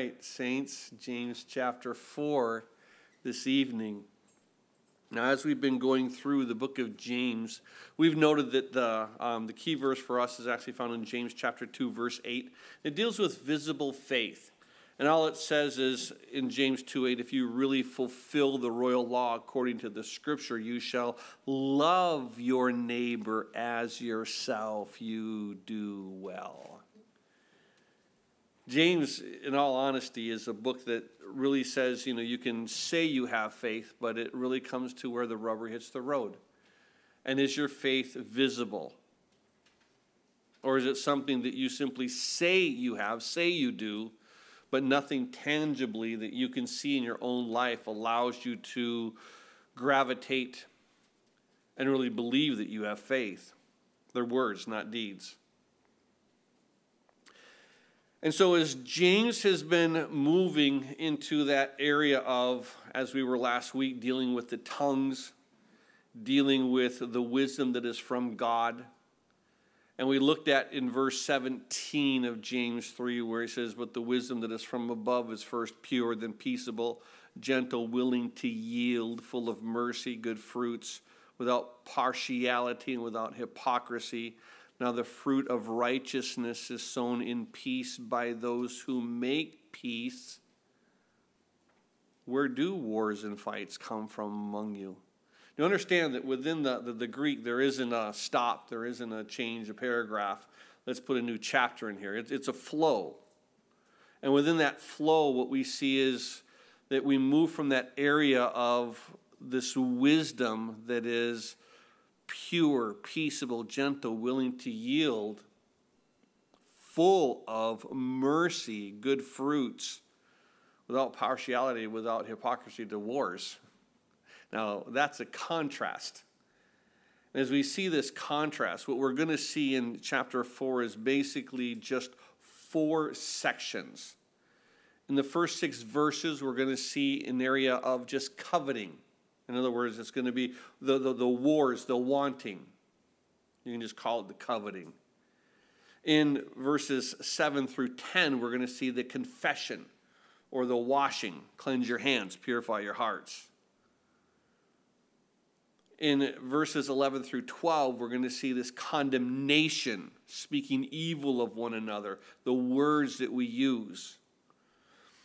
right, Saints, James chapter 4 this evening. Now, as we've been going through the book of James, we've noted that the, um, the key verse for us is actually found in James chapter 2, verse 8. It deals with visible faith. And all it says is in James 2 8, if you really fulfill the royal law according to the scripture, you shall love your neighbor as yourself. You do well. James, in all honesty, is a book that really says, you know, you can say you have faith, but it really comes to where the rubber hits the road. And is your faith visible? Or is it something that you simply say you have, say you do, but nothing tangibly that you can see in your own life allows you to gravitate and really believe that you have faith? They're words, not deeds. And so, as James has been moving into that area of, as we were last week, dealing with the tongues, dealing with the wisdom that is from God, and we looked at in verse 17 of James 3, where he says, But the wisdom that is from above is first pure, then peaceable, gentle, willing to yield, full of mercy, good fruits, without partiality and without hypocrisy. Now, the fruit of righteousness is sown in peace by those who make peace. Where do wars and fights come from among you? You understand that within the, the, the, Greek, there isn't a stop, there isn't a change, a paragraph. Let's put a new chapter in here. It, it's a flow. And within that flow, what we see is that we move from that area of this wisdom that is pure, peaceable, gentle, willing to yield, full of mercy, good fruits, without partiality, without hypocrisy, wars. Now, that's a contrast. As we see this contrast, what we're going to see in chapter 4 is basically just four sections. In the first six verses, we're going to see an area of just coveting in other words, it's going to be the, the, the wars, the wanting. You can just call it the coveting. In verses 7 through 10, we're going to see the confession or the washing. Cleanse your hands, purify your hearts. In verses 11 through 12, we're going to see this condemnation, speaking evil of one another, the words that we use.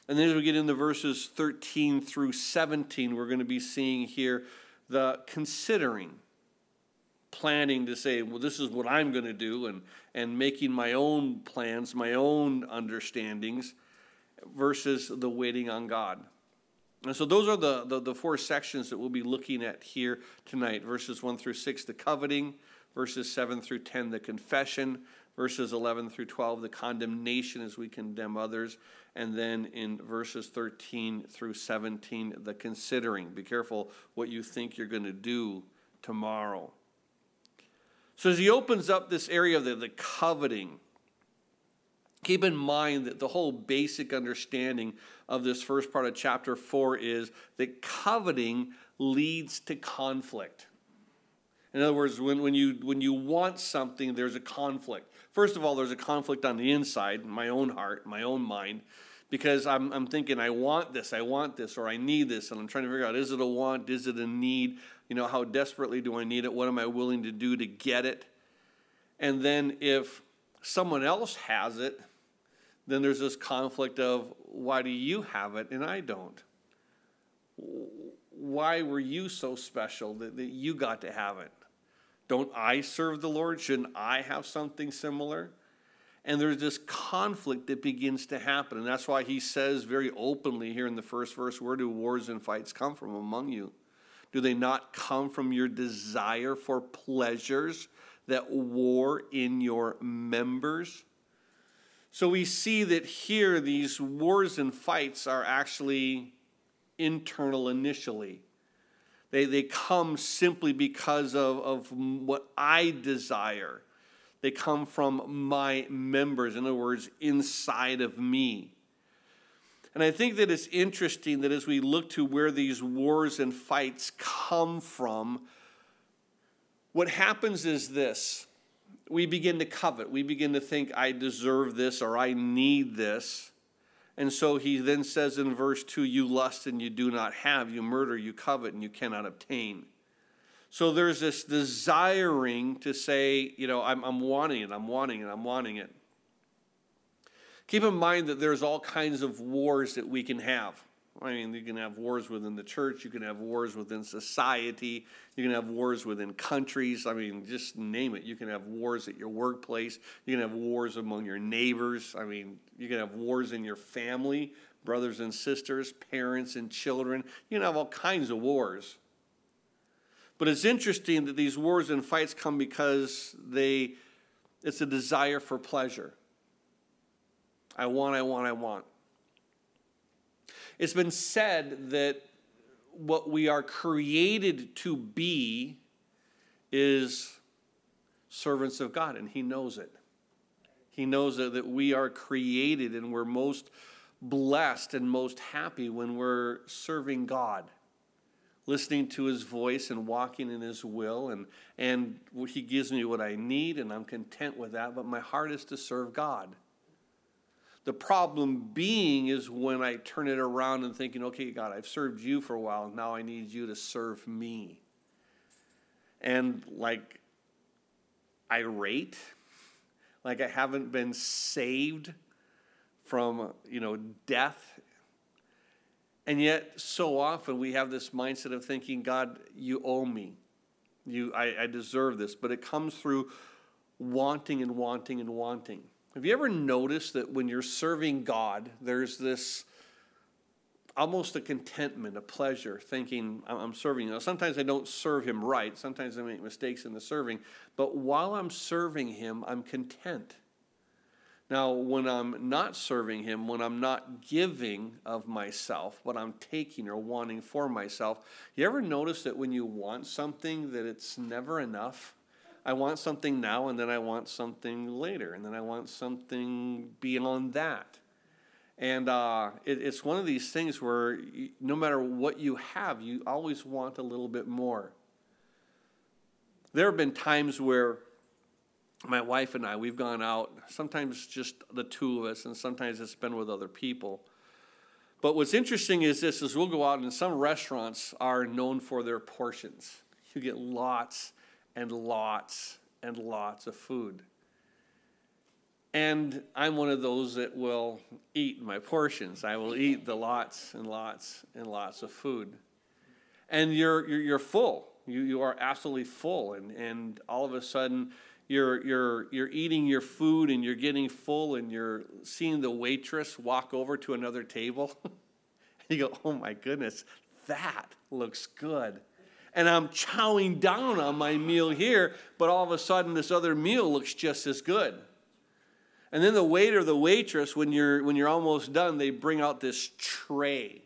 And then as we get into verses 13 through 17, we're going to be seeing here the considering, planning to say, well, this is what I'm going to do, and, and making my own plans, my own understandings, versus the waiting on God. And so those are the, the, the four sections that we'll be looking at here tonight verses 1 through 6, the coveting, verses 7 through 10, the confession, verses 11 through 12, the condemnation as we condemn others, and then in verses 13 through 17, the considering. Be careful what you think you're going to do tomorrow. So as he opens up this area of the, the coveting, keep in mind that the whole basic understanding of this first part of chapter 4 is that coveting leads to conflict. In other words, when, when, you, when you want something, there's a conflict. First of all, there's a conflict on the inside, my own heart, my own mind, because I'm, I'm thinking, I want this, I want this, or I need this, and I'm trying to figure out is it a want, is it a need? You know, how desperately do I need it? What am I willing to do to get it? And then if someone else has it, then there's this conflict of why do you have it and I don't? Why were you so special that, that you got to have it? Don't I serve the Lord? Shouldn't I have something similar? And there's this conflict that begins to happen. And that's why he says very openly here in the first verse where do wars and fights come from among you? Do they not come from your desire for pleasures that war in your members? So we see that here these wars and fights are actually internal initially. They, they come simply because of, of what I desire. They come from my members, in other words, inside of me. And I think that it's interesting that as we look to where these wars and fights come from, what happens is this we begin to covet. We begin to think, I deserve this or I need this. And so he then says in verse 2 You lust and you do not have, you murder, you covet, and you cannot obtain. So there's this desiring to say, you know, I'm, I'm wanting it, I'm wanting it, I'm wanting it. Keep in mind that there's all kinds of wars that we can have. I mean, you can have wars within the church, you can have wars within society, you can have wars within countries. I mean, just name it. You can have wars at your workplace, you can have wars among your neighbors. I mean, you can have wars in your family, brothers and sisters, parents and children. You can have all kinds of wars. But it's interesting that these wars and fights come because they it's a desire for pleasure. I want, I want, I want. It's been said that what we are created to be is servants of God, and He knows it. He knows that, we are created and we're most blessed and most happy when we're serving God, listening to His voice and walking in His will. And, and He gives me what I need, and I'm content with that, but my heart is to serve God. The problem being is when I turn it around and thinking, okay, God, I've served you for a while. Now I need you to serve me. And like irate, like I haven't been saved from, you know, death. And yet, so often we have this mindset of thinking, God, you owe me. You, I, I deserve this. But it comes through wanting and wanting and wanting. Have you ever noticed that when you're serving God, there's this almost a contentment, a pleasure, thinking, I'm serving. You sometimes I don't serve Him right. Sometimes I make mistakes in the serving. But while I'm serving Him, I'm content. Now, when I'm not serving Him, when I'm not giving of myself, what I'm taking or wanting for myself, you ever notice that when you want something, that it's never enough? I want something now, and then I want something later, and then I want something beyond that. And uh, it, it's one of these things where you, no matter what you have, you always want a little bit more. There have been times where my wife and I, we've gone out, sometimes just the two of us, and sometimes it's been with other people. But what's interesting is this is we'll go out and some restaurants are known for their portions. You get lots and lots and lots of food. And I'm one of those that will eat my portions. I will eat the lots and lots and lots of food. And you're, you're, you're full. You, you are absolutely full. And, and all of a sudden, you're, you're, you're eating your food and you're getting full, and you're seeing the waitress walk over to another table. you go, oh my goodness, that looks good and I'm chowing down on my meal here, but all of a sudden this other meal looks just as good. And then the waiter, the waitress, when you're when you're almost done, they bring out this tray.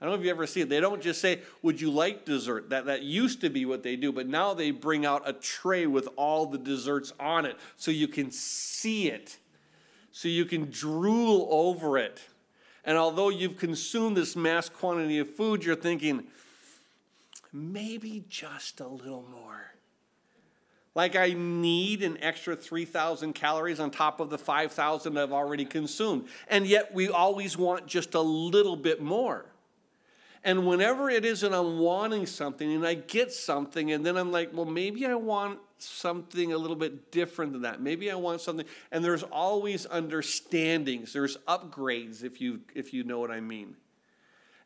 I don't know if you ever see it. They don't just say, "Would you like dessert?" That that used to be what they do, but now they bring out a tray with all the desserts on it, so you can see it, so you can drool over it. And although you've consumed this mass quantity of food, you're thinking, maybe just a little more. Like I need an extra 3,000 calories on top of the 5,000 I've already consumed. And yet we always want just a little bit more. And whenever it is that I'm wanting something and I get something, and then I'm like, well, maybe I want something a little bit different than that. Maybe I want something. And there's always understandings, there's upgrades, if you, if you know what I mean.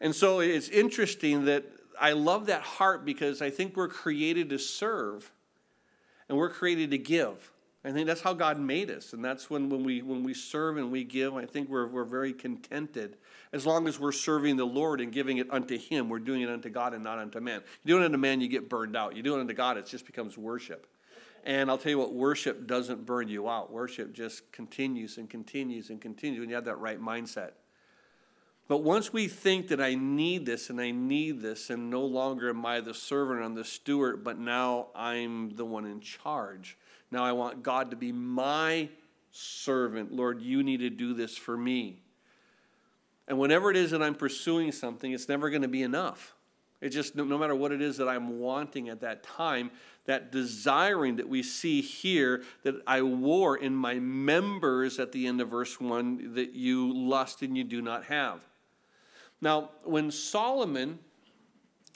And so it's interesting that I love that heart because I think we're created to serve and we're created to give. I think that's how God made us. And that's when, when, we, when we serve and we give, I think we're, we're very contented. As long as we're serving the Lord and giving it unto Him, we're doing it unto God and not unto man. You do it unto man, you get burned out. You do it unto God, it just becomes worship. And I'll tell you what, worship doesn't burn you out. Worship just continues and continues and continues when you have that right mindset. But once we think that I need this and I need this, and no longer am I the servant and the steward, but now I'm the one in charge. Now I want God to be my servant. Lord, you need to do this for me. And whenever it is that I'm pursuing something, it's never going to be enough. It just, no, no matter what it is that I'm wanting at that time, that desiring that we see here that I wore in my members at the end of verse 1 that you lust and you do not have. Now, when Solomon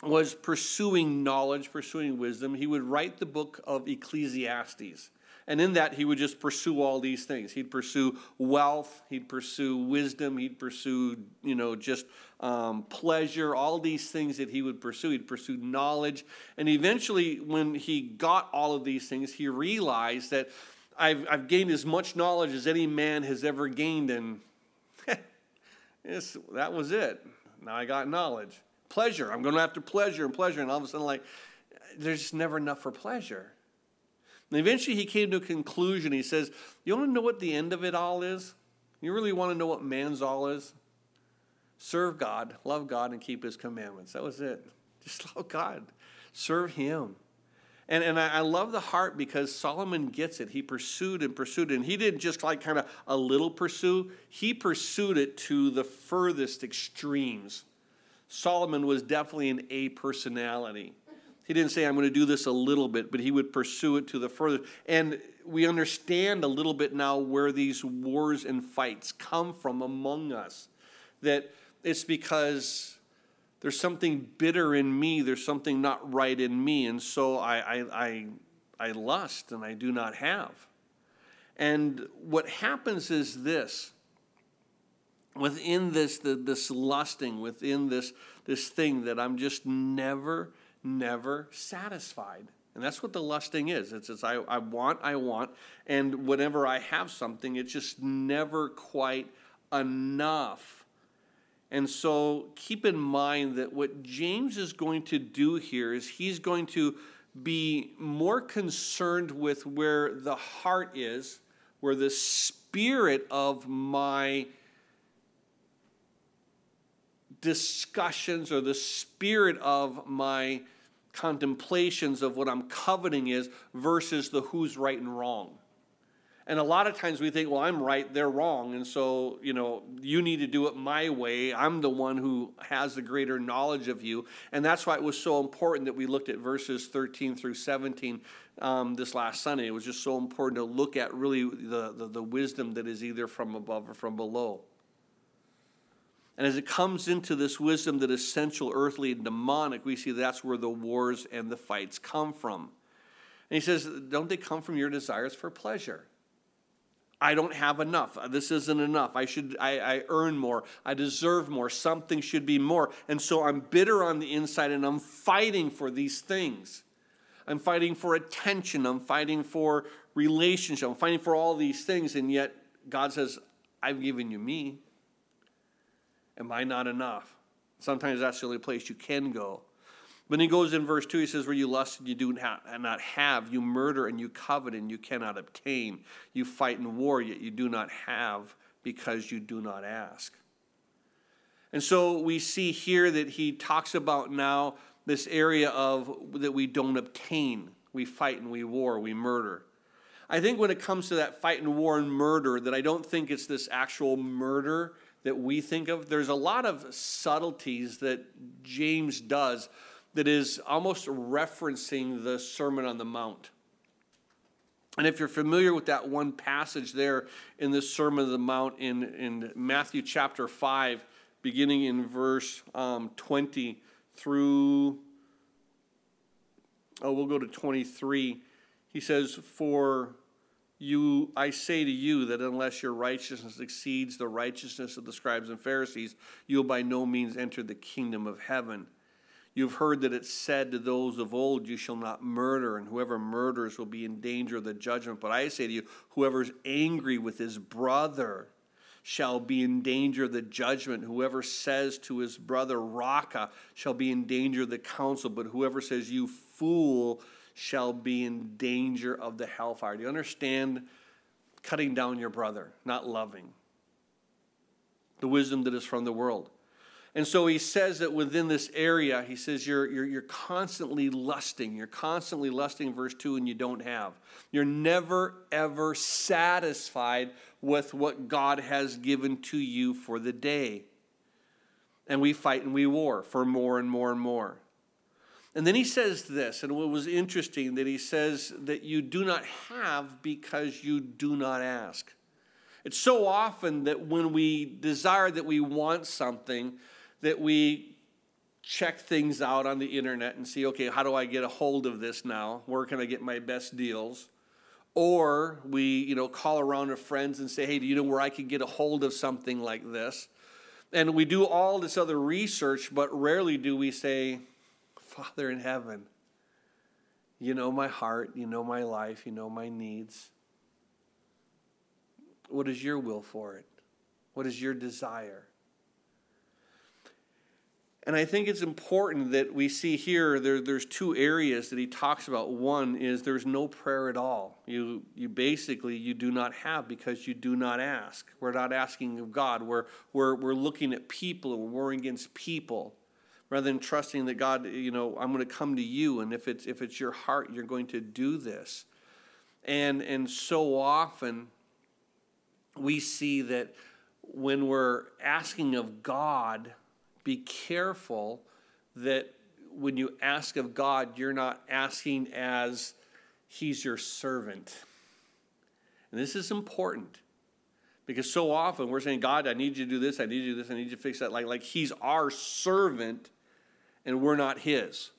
was pursuing knowledge, pursuing wisdom, he would write the book of Ecclesiastes. And in that, he would just pursue all these things. He'd pursue wealth, he'd pursue wisdom, he'd pursue, you know, just um, pleasure, all these things that he would pursue. He'd pursue knowledge. And eventually, when he got all of these things, he realized that I've, I've gained as much knowledge as any man has ever gained. And that was it. Now I got knowledge. Pleasure. I'm going to pleasure and pleasure. And all of a sudden, like, there's just never enough for pleasure. And eventually he came to a conclusion. He says, You want to know what the end of it all is? You really want to know what man's all is? Serve God, love God, and keep his commandments. That was it. Just love God, serve him. And, and I, I love the heart because Solomon gets it. He pursued and pursued, and he didn't just like kind of a little pursue, he pursued it to the furthest extremes. Solomon was definitely an A personality. He didn't say, I'm going to do this a little bit, but he would pursue it to the furthest. And we understand a little bit now where these wars and fights come from among us. That it's because there's something bitter in me, there's something not right in me, and so I, I, I, I lust and I do not have. And what happens is this within this, the, this lusting, within this, this thing that I'm just never never satisfied. And that's what the lusting is. It's, it's I, I want, I want, and whenever I have something, it's just never quite enough. And so keep in mind that what James is going to do here is he's going to be more concerned with where the heart is, where the spirit of my discussions or the spirit of my contemplations of what I'm coveting is versus the who's right and wrong. And a lot of times we think, well, I'm right, they're wrong. And so, you know, you need to do it my way. I'm the one who has the greater knowledge of you. And that's why it was so important that we looked at verses 13 through 17 um, this last Sunday. It was just so important to look at really the, the, the wisdom that is either from above or from below. And as it comes into this wisdom that is sensual, earthly, and demonic, we see that's where the wars and the fights come from. And he says, Don't they come from your desires for pleasure? I don't have enough. Uh, this isn't enough. I should I, I, earn more. I deserve more. Something should be more. And so I'm bitter on the inside and I'm fighting for these things. I'm fighting for attention. I'm fighting for relationship. I'm fighting for all these things. And yet God says, I've given you me. Am I not enough? Sometimes that's the only place you can go. But he goes in verse 2, he says, Where you lust and you do not have, you murder and you covet and you cannot obtain. You fight in war, yet you do not have because you do not ask. And so we see here that he talks about now this area of that we don't obtain. We fight and we war, we murder. I think when it comes to that fight and war and murder, that I don't think it's this actual murder that we think of. There's a lot of subtleties that James does that is almost referencing the Sermon on the Mount. And if you're familiar with that one passage there in the Sermon on the Mount in, in Matthew chapter 5, beginning in verse um, 20 through, oh, we'll go to 23, he says, For you I say to you that unless your righteousness exceeds the righteousness of the scribes and Pharisees, you'll by no means enter the kingdom of heaven. You've heard that it's said to those of old, You shall not murder, and whoever murders will be in danger of the judgment. But I say to you, whoever is angry with his brother shall be in danger of the judgment. Whoever says to his brother, Raca, shall be in danger of the council. But whoever says, You fool, shall be in danger of the hellfire. Do you understand cutting down your brother, not loving? The wisdom that is from the world. And so he says that within this area, he says you're, you're, you're constantly lusting. You're constantly lusting, verse 2, and you don't have. You're never, ever satisfied with what God has given to you for the day. And we fight and we war for more and more and more. And then he says this, and what was interesting that he says that you do not have because you do not ask. It's so often that when we desire that we want something, that we check things out on the internet and see, okay, how do I get a hold of this now? Where can I get my best deals? Or we, you know, call around to friends and say, hey, do you know where I can get a hold of something like this? And we do all this other research, but rarely do we say, Father in heaven, you know my heart, you know my life, you know my needs. What is your will for it? What is your desire? And I think it's important that we see here there, there's two areas that he talks about. One is there's no prayer at all. You, you basically you do not have because you do not ask. We're not asking of God. We're, we're, we're looking at people and we're warring against people rather than trusting that God, you know, I'm going to come to you and if it's if it's your heart, you're going to do this. And and so often we see that when we're asking of God, be careful that when you ask of God, you're not asking as He's your servant. And this is important because so often we're saying, God, I need you to do this, I need you to do this, I need you to fix that. Like, like He's our servant and we're not His.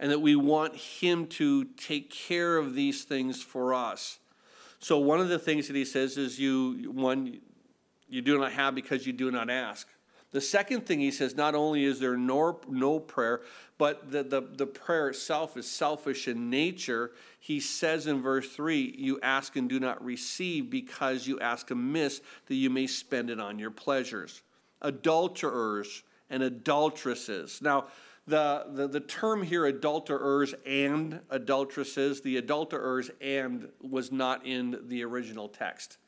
And that we want Him to take care of these things for us. So, one of the things that He says is, you, one, you do not have because you do not ask. The second thing he says, not only is there no, no prayer, but the, the, the prayer itself is selfish in nature. He says in verse 3 You ask and do not receive because you ask amiss that you may spend it on your pleasures. Adulterers and adulteresses. Now, the, the, the term here, adulterers and adulteresses, the adulterers and was not in the original text.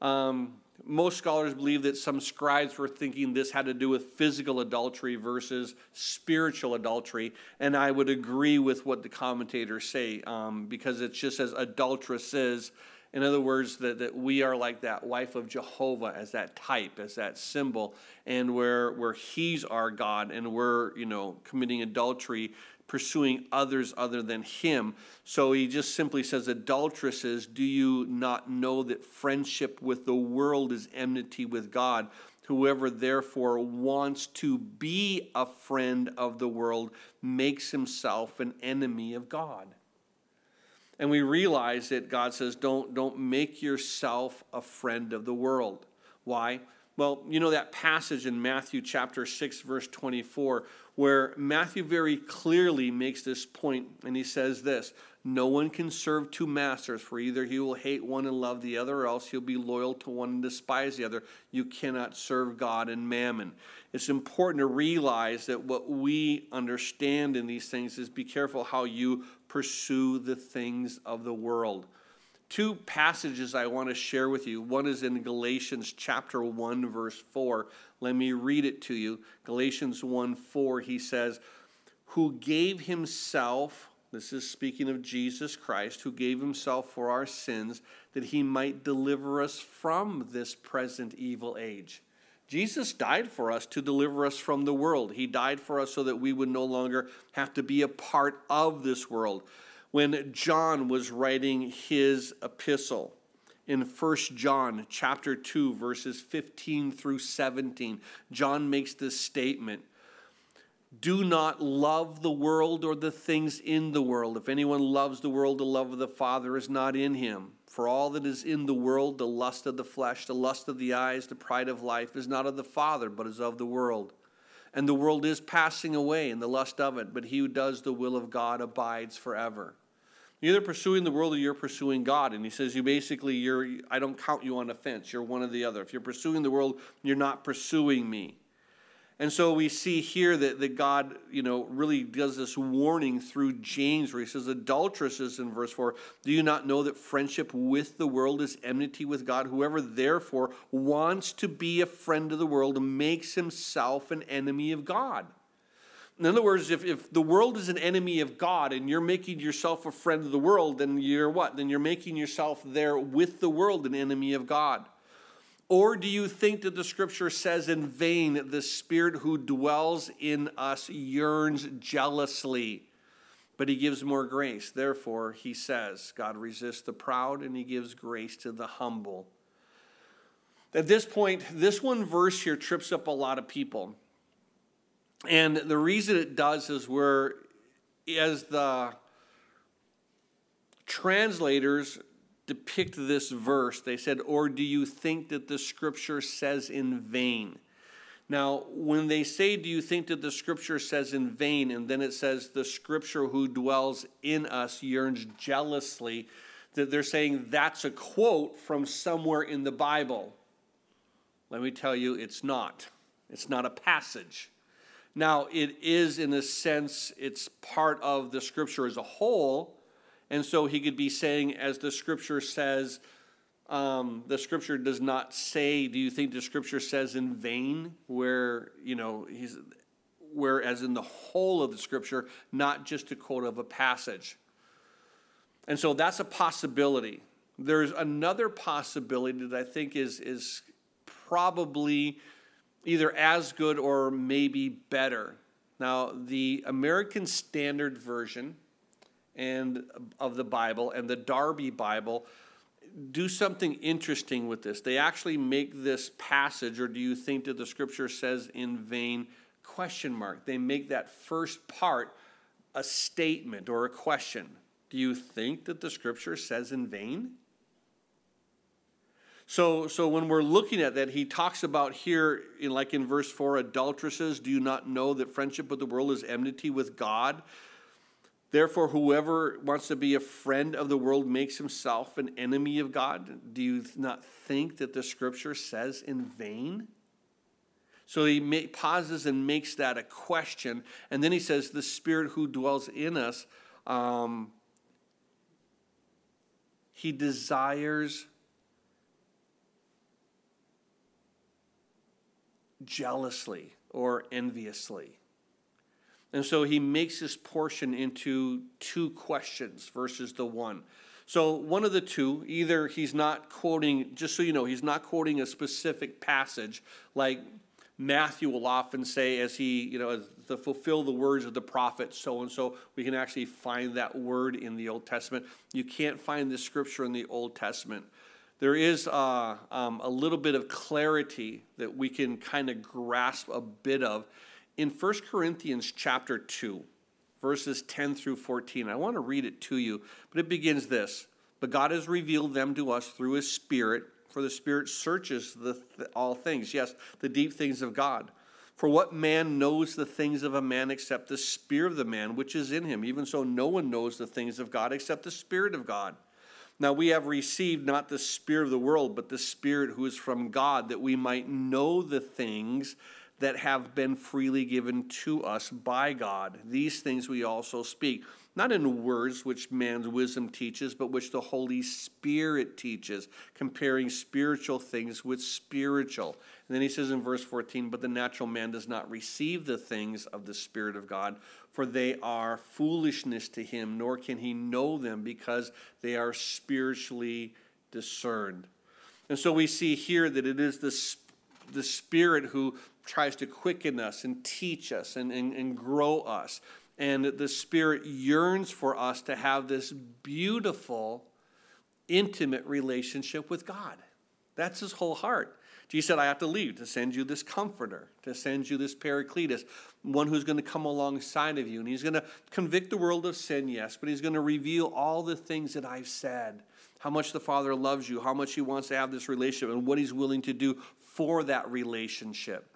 Um, most scholars believe that some scribes were thinking this had to do with physical adultery versus spiritual adultery, and I would agree with what the commentators say um, because it just says adulteresses. In other words, that, that we are like that wife of Jehovah as that type, as that symbol, and where, where he's our God and we're, you know, committing adultery, pursuing others other than him. So he just simply says, Adulteresses, do you not know that friendship with the world is enmity with God? Whoever therefore wants to be a friend of the world makes himself an enemy of God. And we realize that God says, don't, don't make yourself a friend of the world. Why? Well, you know that passage in Matthew chapter 6, verse 24, where Matthew very clearly makes this point, and he says this No one can serve two masters, for either he will hate one and love the other, or else he'll be loyal to one and despise the other. You cannot serve God and mammon. It's important to realize that what we understand in these things is be careful how you pursue the things of the world two passages I want to share with you. One is in Galatians chapter 1, verse 4. Let me read it to you. Galatians 1 4, he says, Who gave himself, this is speaking of Jesus Christ, who gave himself for our sins, that he might deliver us from this present evil age. Jesus died for us to deliver us from the world. He died for us so that we would no longer have to be a part of this world when John was writing his epistle. In 1 John chapter 2 verses 15 through 17 John makes this statement. Do not love the world or the things in the world. If anyone loves the world the love of the father is not in him. For all that is in the world the lust of the flesh the lust of the eyes the pride of life is not of the father but is of the world. And the world is passing away and the lust of it but he who does the will of God abides forever either pursuing the world or you're pursuing God. And he says, you basically, you're, I don't count you on a fence. You're one or the other. If you're pursuing the world, you're not pursuing me. And so we see here that, that God, you know, really does this warning through James where he says, adulteresses in verse 4, do you not know that friendship with the world is enmity with God? Whoever therefore wants to be a friend of the world makes himself an enemy of God. In other words, if, if the world is an enemy of God and you're making yourself a friend of the world, then you're what? Then you're making yourself there with the world an enemy of God. Or do you think that the scripture says in vain, the spirit who dwells in us yearns jealously, but he gives more grace? Therefore, he says, God resists the proud and he gives grace to the humble. At this point, this one verse here trips up a lot of people. And the reason it does is where, as the translators depict this verse, they said, Or do you think that the scripture says in vain? Now, when they say, Do you think that the scripture says in vain? and then it says, The scripture who dwells in us yearns jealously, that they're saying that's a quote from somewhere in the Bible. Let me tell you, it's not. It's not a passage. Now, it is, in a sense, it's part of the scripture as a whole, and so he could be saying, as the scripture says, um, the scripture does not say, do you think the scripture says in vain? Where, you know, he's, whereas in the whole of the scripture, not just a quote of a passage. And so that's a possibility. There's another possibility that I think is, is probably either as good or maybe better. Now, the American Standard Version and of the Bible and the Darby Bible do something interesting with this. They actually make this passage, or do you think that the scripture says in vain? Question mark. They make that first part a statement or a question. Do you think that the scripture says in vain? So, so when we're looking at that, he talks about here, in, like in verse 4, adulteresses, do you not know that friendship with the world is enmity with God? Therefore, whoever wants to be a friend of the world makes himself an enemy of God. Do you not think that the scripture says in vain? So he pauses and makes that a question. And then he says, The Spirit who dwells in us, um, he desires jealously or enviously. And so he makes this portion into two questions versus the one. So one of the two, either he's not quoting, just so you know, he's not quoting a specific passage like Matthew will often say, as he, you know, to fulfill the words of the prophet, so and so, we can actually find that word in the Old Testament. You can't find the scripture in the Old Testament. There is uh, um, a little bit of clarity that we can kind of grasp a bit of in 1 Corinthians chapter 2, verses 10 through 14. I want to read it to you, but it begins this But God has revealed them to us through his Spirit, for the Spirit searches the, all things, yes, the deep things of God. For what man knows the things of a man except the spirit of the man which is in him? Even so, no one knows the things of God except the Spirit of God. Now we have received not the Spirit of the world, but the Spirit who is from God, that we might know the things that have been freely given to us by God. These things we also speak, not in words which man's wisdom teaches, but which the Holy Spirit teaches, comparing spiritual things with spiritual. And then he says in verse 14, But the natural man does not receive the things of the Spirit of God, for they are foolishness to him, nor can he know them because they are spiritually discerned. And so we see here that it is the, the Spirit who tries to quicken us and teach us and, and, and grow us. And the Spirit yearns for us to have this beautiful, intimate relationship with God. That's his whole heart. Jesus said, I have to leave to send you this comforter, to send you this paracletus, one who's going to come alongside of you. And he's going to convict the world of sin, yes, but he's going to reveal all the things that I've said how much the Father loves you, how much he wants to have this relationship, and what he's willing to do for that relationship.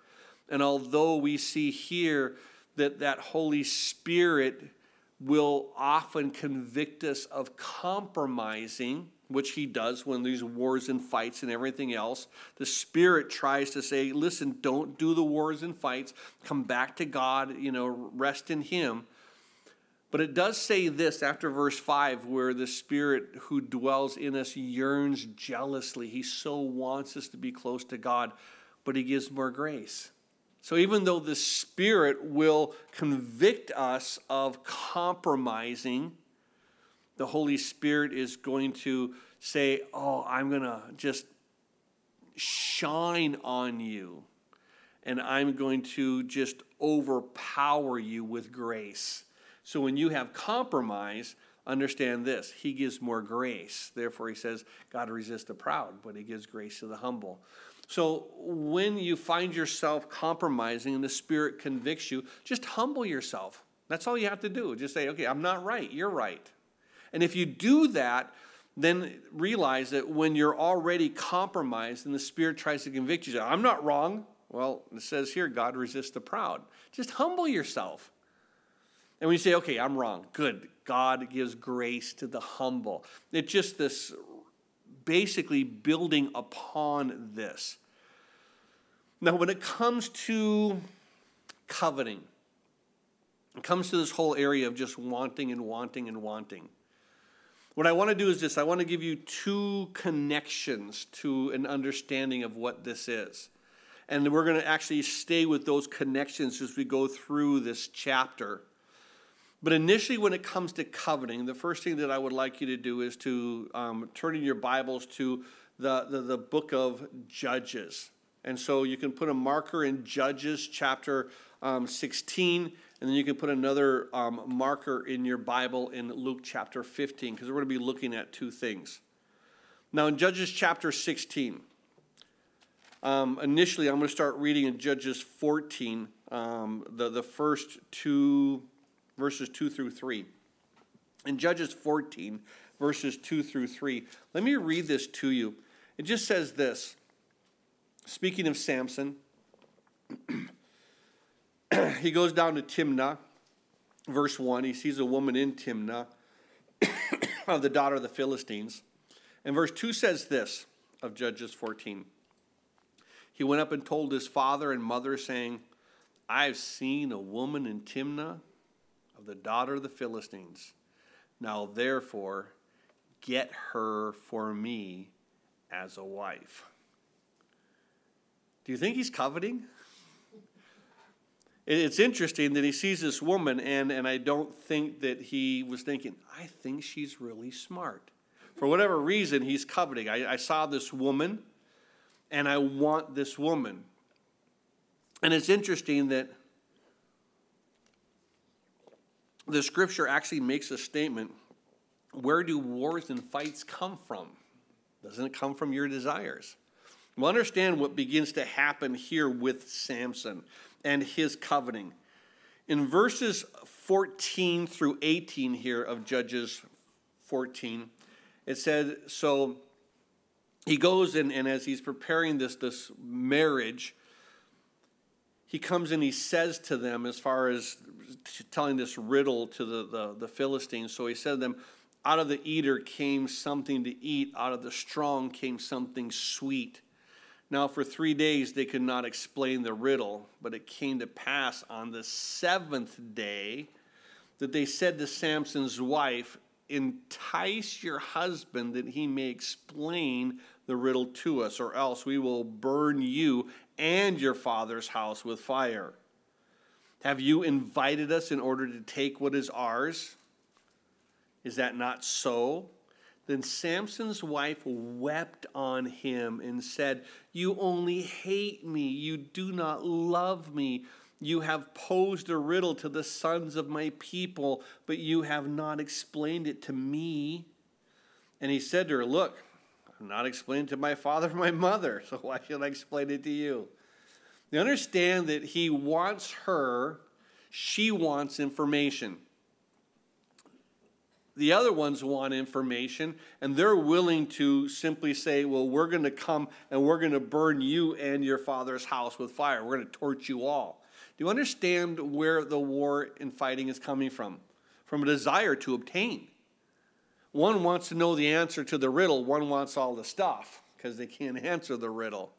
And although we see here that that Holy Spirit will often convict us of compromising, which he does when these wars and fights and everything else. The Spirit tries to say, listen, don't do the wars and fights. Come back to God, you know, rest in Him. But it does say this after verse 5, where the Spirit who dwells in us yearns jealously. He so wants us to be close to God, but He gives more grace. So even though the Spirit will convict us of compromising, the Holy Spirit is going to say, Oh, I'm going to just shine on you, and I'm going to just overpower you with grace. So when you have compromise, understand this He gives more grace. Therefore, He says, God resists the proud, but He gives grace to the humble. So when you find yourself compromising and the Spirit convicts you, just humble yourself. That's all you have to do. Just say, okay, I'm not right. You're right. And if you do that, then realize that when you're already compromised and the Spirit tries to convict you, I'm not wrong. Well, it says here, God resists the proud. Just humble yourself. And when you say, okay, I'm wrong, good. God gives grace to the humble. It's just this basically building upon this. Now, when it comes to coveting, it comes to this whole area of just wanting and wanting and wanting. What I want to do is this I want to give you two connections to an understanding of what this is. And we're going to actually stay with those connections as we go through this chapter. But initially, when it comes to coveting, the first thing that I would like you to do is to um, turn in your Bibles to the, the, the book of Judges. And so you can put a marker in Judges chapter um, 16, and then you can put another um, marker in your Bible in Luke chapter 15, because we're going to be looking at two things. Now, in Judges chapter 16, um, initially I'm going to start reading in Judges 14, um, the, the first two verses 2 through 3. In Judges 14, verses 2 through 3, let me read this to you. It just says this Speaking of Samson, he goes down to Timnah, verse 1. He sees a woman in Timnah, of the daughter of the Philistines. And verse 2 says this of Judges 14. He went up and told his father and mother, saying, I've seen a woman in Timnah of the daughter of the Philistines. Now, therefore, get her for me as a wife. Do you think he's coveting? It's interesting that he sees this woman, and, and I don't think that he was thinking, I think she's really smart. For whatever reason, he's coveting. I, I saw this woman, and I want this woman. And it's interesting that the scripture actually makes a statement where do wars and fights come from? Doesn't it come from your desires? We'll understand what begins to happen here with Samson and his coveting. In verses 14 through 18 here of Judges 14, it said, So he goes and, and as he's preparing this, this marriage, he comes and he says to them, as far as telling this riddle to the, the, the Philistines, so he said to them, Out of the eater came something to eat, out of the strong came something sweet. Now, for three days they could not explain the riddle, but it came to pass on the seventh day that they said to Samson's wife, Entice your husband that he may explain the riddle to us, or else we will burn you and your father's house with fire. Have you invited us in order to take what is ours? Is that not so? Then Samson's wife wept on him and said, You only hate me. You do not love me. You have posed a riddle to the sons of my people, but you have not explained it to me. And he said to her, Look, I'm not explaining it to my father or my mother, so why should I explain it to you? You understand that he wants her, she wants information. The other ones want information, and they're willing to simply say, Well, we're going to come and we're going to burn you and your father's house with fire. We're going to torch you all. Do you understand where the war and fighting is coming from? From a desire to obtain. One wants to know the answer to the riddle, one wants all the stuff because they can't answer the riddle.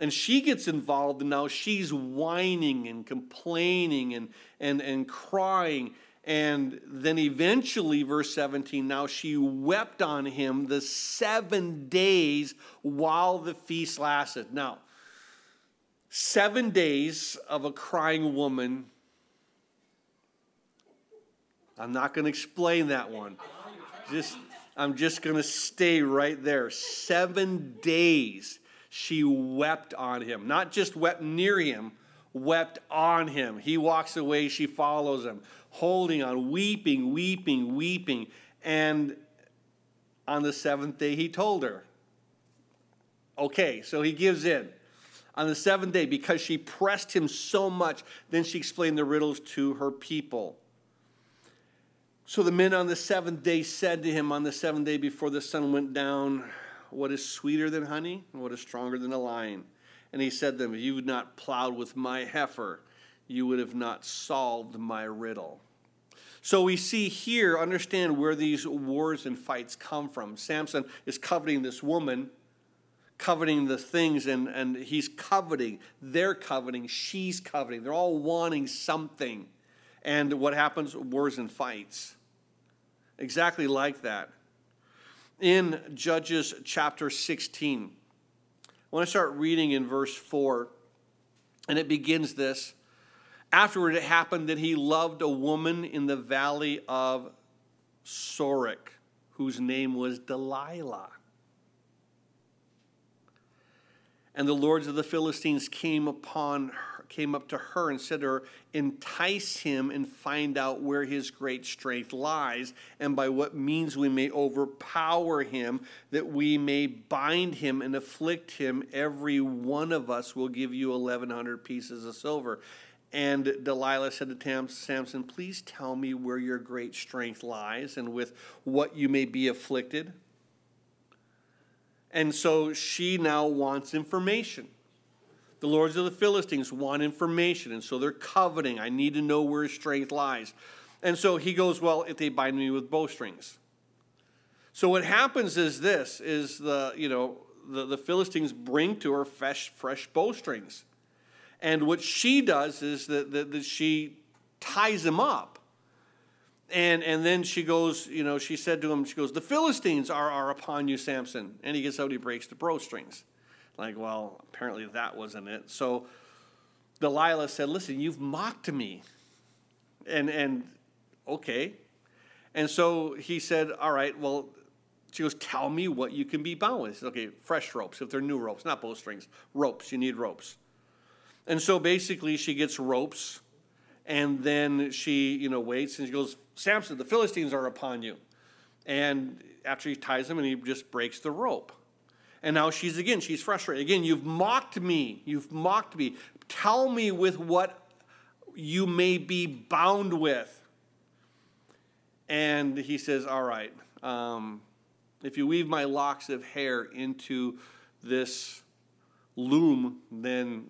And she gets involved, and now she's whining and complaining and, and, and crying and then eventually, verse 17, now she wept on him the seven days while the feast lasted. Now, seven days of a crying woman. I'm not going to explain that one. Just, I'm just going to stay right there. Seven days She wept on him. Not just wept near him, wept on him. He walks away, she follows him, holding on, weeping, weeping, weeping. And on the seventh day, he told her. Okay, so he gives in. On the seventh day, because she pressed him so much, then she explained the riddles to her people. So the men on the seventh day said to him on the seventh day before the sun went down, What is sweeter than honey? And what is stronger than a lion? And he said to them, you had not plowed with my heifer, you would have not solved my riddle. So we see here, understand where these wars and fights come from. Samson is coveting this woman, coveting the things, and, and he's coveting. They're coveting. She's coveting. They're all wanting something. And what happens? Wars and fights. Exactly like that. In Judges chapter 16, I want to start reading in verse 4, and it begins this. Afterward, it happened that he loved a woman in the valley of Sorek, whose name was Delilah. And the lords of the Philistines came upon her, came up to her and said to her, Entice him and find out where his great strength lies, and by what means we may overpower him, that we may bind him and afflict him. Every one of us will give you eleven hundred pieces of silver. And Delilah said to Samson, Please tell me where your great strength lies and with what you may be afflicted. And so she now wants information. The lords of the Philistines want information, and so they're coveting. I need to know where his strength lies. And so he goes, Well, if they bind me with bowstrings. So what happens is this is the, you know, the, the Philistines bring to her fresh, fresh bowstrings. And what she does is that, that, that she ties him up. And, and then she goes, you know, she said to him, she goes, the Philistines are, are upon you, Samson. And he gets out, he breaks the bowstrings. Like, well, apparently that wasn't it. So Delilah said, listen, you've mocked me. And, and okay. And so he said, all right, well, she goes, tell me what you can be bound with. Said, okay, fresh ropes, if they're new ropes, not bowstrings, ropes, you need ropes. And so basically, she gets ropes, and then she, you know, waits, and she goes, Samson, the Philistines are upon you. And after he ties him, and he just breaks the rope. And now she's again, she's frustrated. Again, you've mocked me. You've mocked me. Tell me with what you may be bound with. And he says, All right, um, if you weave my locks of hair into this loom, then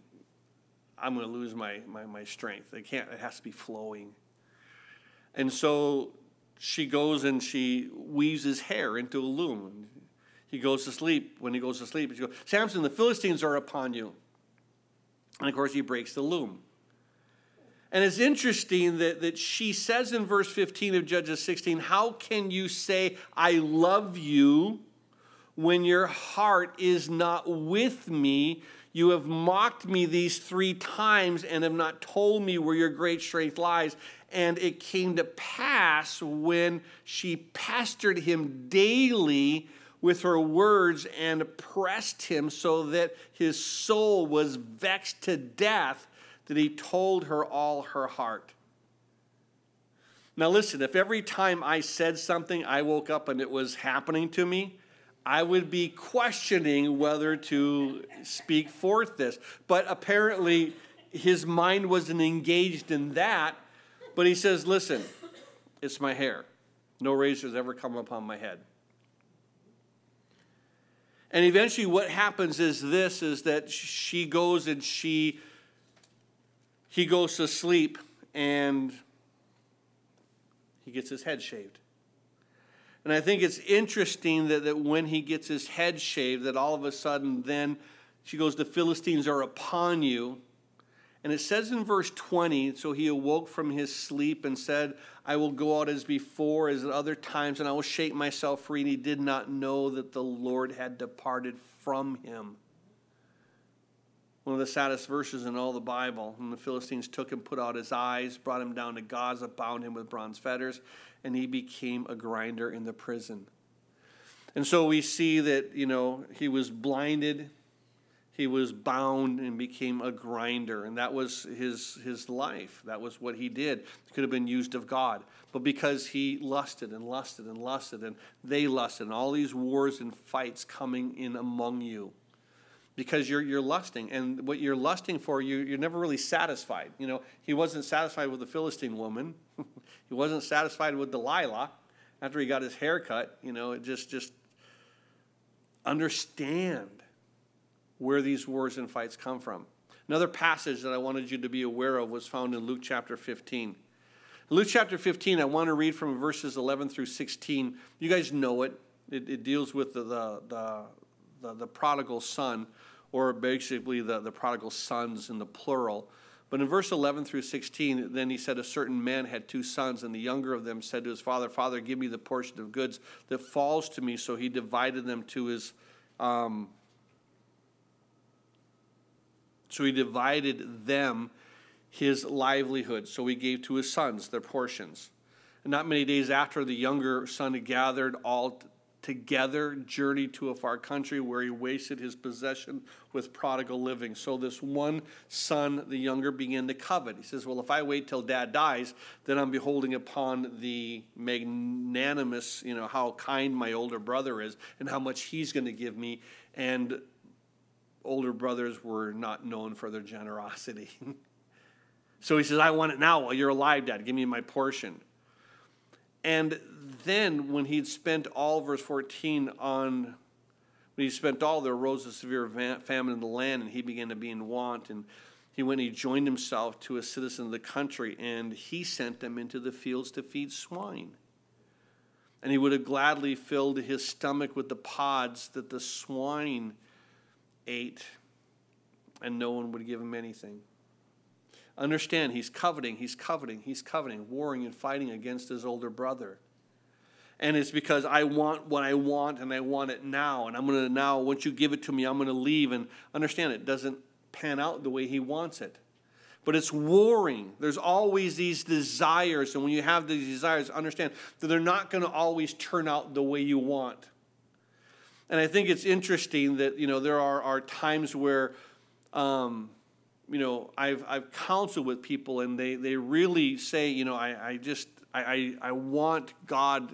I'm going to lose my, my, my strength. It can't, it has to be flowing. And so she goes and she weaves his hair into a loom. He goes to sleep. When he goes to sleep, she goes, Samson, the Philistines are upon you. And of course, he breaks the loom. And it's interesting that, that she says in verse 15 of Judges 16, How can you say, I love you, when your heart is not with me? You have mocked me these three times and have not told me where your great strength lies. And it came to pass when she pestered him daily with her words and pressed him so that his soul was vexed to death that he told her all her heart. Now, listen, if every time I said something, I woke up and it was happening to me, I would be questioning whether to speak forth this. But apparently, his mind wasn't engaged in that. But he says, Listen, it's my hair. No razors ever come upon my head. And eventually, what happens is this is that she goes and she, he goes to sleep and he gets his head shaved. And I think it's interesting that, that when he gets his head shaved, that all of a sudden then she goes, The Philistines are upon you. And it says in verse 20, so he awoke from his sleep and said, I will go out as before, as at other times, and I will shake myself free. And he did not know that the Lord had departed from him. One of the saddest verses in all the Bible. And the Philistines took him, put out his eyes, brought him down to Gaza, bound him with bronze fetters, and he became a grinder in the prison. And so we see that, you know, he was blinded he was bound and became a grinder, and that was his, his life. That was what he did. It could have been used of God. But because he lusted and lusted and lusted, and they lusted, and all these wars and fights coming in among you, because you're, you're lusting, and what you're lusting for, you, you're never really satisfied. You know, he wasn't satisfied with the Philistine woman, he wasn't satisfied with Delilah after he got his hair cut. You know, it just, just understand where these wars and fights come from. Another passage that I wanted you to be aware of was found in Luke chapter 15. Luke chapter 15, I want to read from verses 11 through 16. You guys know it. It, it deals with the, the, the, the, the prodigal son, or basically the, the prodigal sons in the plural. But in verse 11 through 16, then he said, A certain man had two sons, and the younger of them said to his father, Father, give me the portion of goods that falls to me. So he divided them to his um, so he divided them his livelihood. So he gave to his sons their portions. And not many days after, the younger son had gathered all together, journeyed to a far country where he wasted his possession with prodigal living. So this one son, the younger, began to covet. He says, Well, if I wait till dad dies, then I'm beholding upon the magnanimous, you know, how kind my older brother is and how much he's going to give me. And older brothers were not known for their generosity. so he says, I want it now while you're alive, Dad. Give me my portion. And then when he'd spent all, verse 14, on when he spent all, there arose a severe famine in the land, and he began to be in want. And he went he joined himself to a citizen of the country, and he sent them into the fields to feed swine. And he would have gladly filled his stomach with the pods that the swine ate, and no one would give him anything. Understand, he's coveting, he's coveting, he's coveting, warring and fighting against his older brother. And it's because I want what I want and I want it now. And I'm going to now, once you give it to me, I'm going to leave. And understand, it doesn't pan out the way he wants it. But it's warring. There's always these desires. And when you have these desires, understand that they're not going to always turn out the way you want. And I think it's interesting that, you know, there are, are times where, um, you know, I've, I've counseled with people and they, they really say, you know, I, I just, I, I, I want God,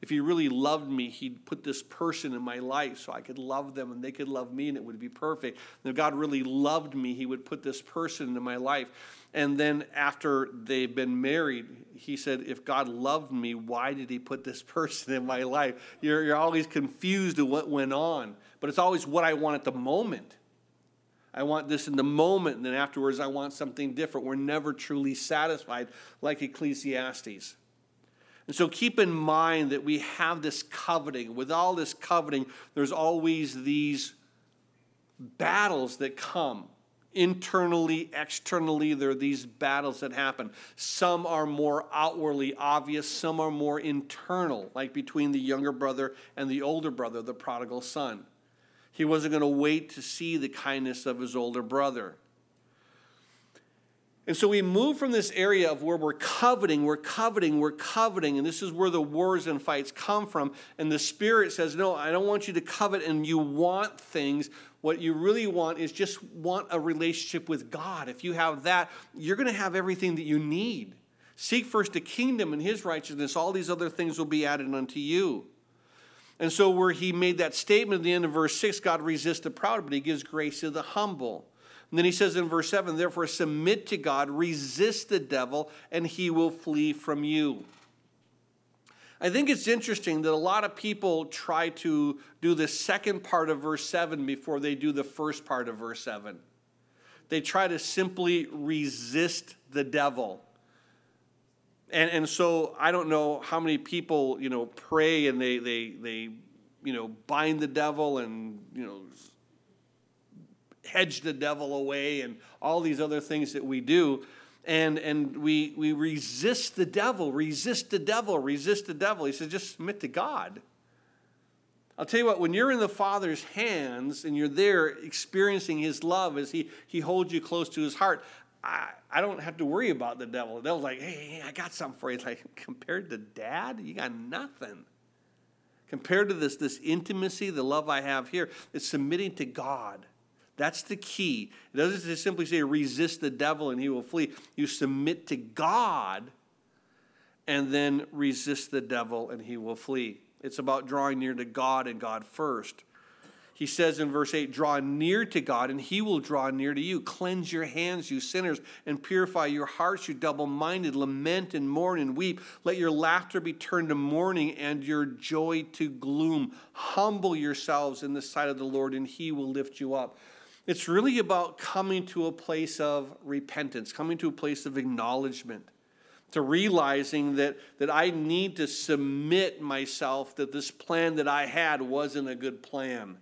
if He really loved me, He'd put this person in my life so I could love them and they could love me and it would be perfect. And if God really loved me, He would put this person into my life. And then after they've been married, he said, If God loved me, why did he put this person in my life? You're, you're always confused of what went on, but it's always what I want at the moment. I want this in the moment, and then afterwards I want something different. We're never truly satisfied, like Ecclesiastes. And so keep in mind that we have this coveting. With all this coveting, there's always these battles that come internally, externally, there are these battles that happen. Some are more outwardly obvious, some are more internal, like between the younger brother and the older brother, the prodigal son. He wasn't going to wait to see the kindness of his older brother. And so we move from this area of where we're coveting, we're coveting, we're coveting, and this is where the wars and fights come from. And the Spirit says, No, I don't want you to covet and you want things. What you really want is just want a relationship with God. If you have that, you're going to have everything that you need. Seek first the kingdom and his righteousness, all these other things will be added unto you. And so, where he made that statement at the end of verse 6, God resists the proud, but he gives grace to the humble. And then he says in verse 7, therefore submit to God, resist the devil, and he will flee from you. I think it's interesting that a lot of people try to do the second part of verse 7 before they do the first part of verse 7. They try to simply resist the devil. And, and so I don't know how many people, you know, pray and they, they, they, you know, bind the devil and, you know, hedge the devil away and all these other things that we do. And and we we resist the devil resist the devil resist the devil. He says just submit to god. I'll tell you what when you're in the father's hands and you're there experiencing his love as he he holds you close to his heart i i don't have to worry about the devil the devil's like hey, i got something for you it's like compared to dad you got nothing compared to this this intimacy the love i have here it's submitting to god That's the key. It doesn't just simply say resist the devil and he will flee. You submit to God and then resist the devil and he will flee. It's about drawing near to God and God first. He says in verse 8, Draw near to God, and he will draw near to you. Cleanse your hands, you sinners, and purify your hearts, you double minded. Lament and mourn and weep. Let your laughter be turned to mourning and your joy to gloom. Humble yourselves in the sight of the Lord, and he will lift you up. It's really about coming to a place of repentance, coming to a place of acknowledgement to realizing that, that I need to submit myself that this plan that I had wasn't a good plan.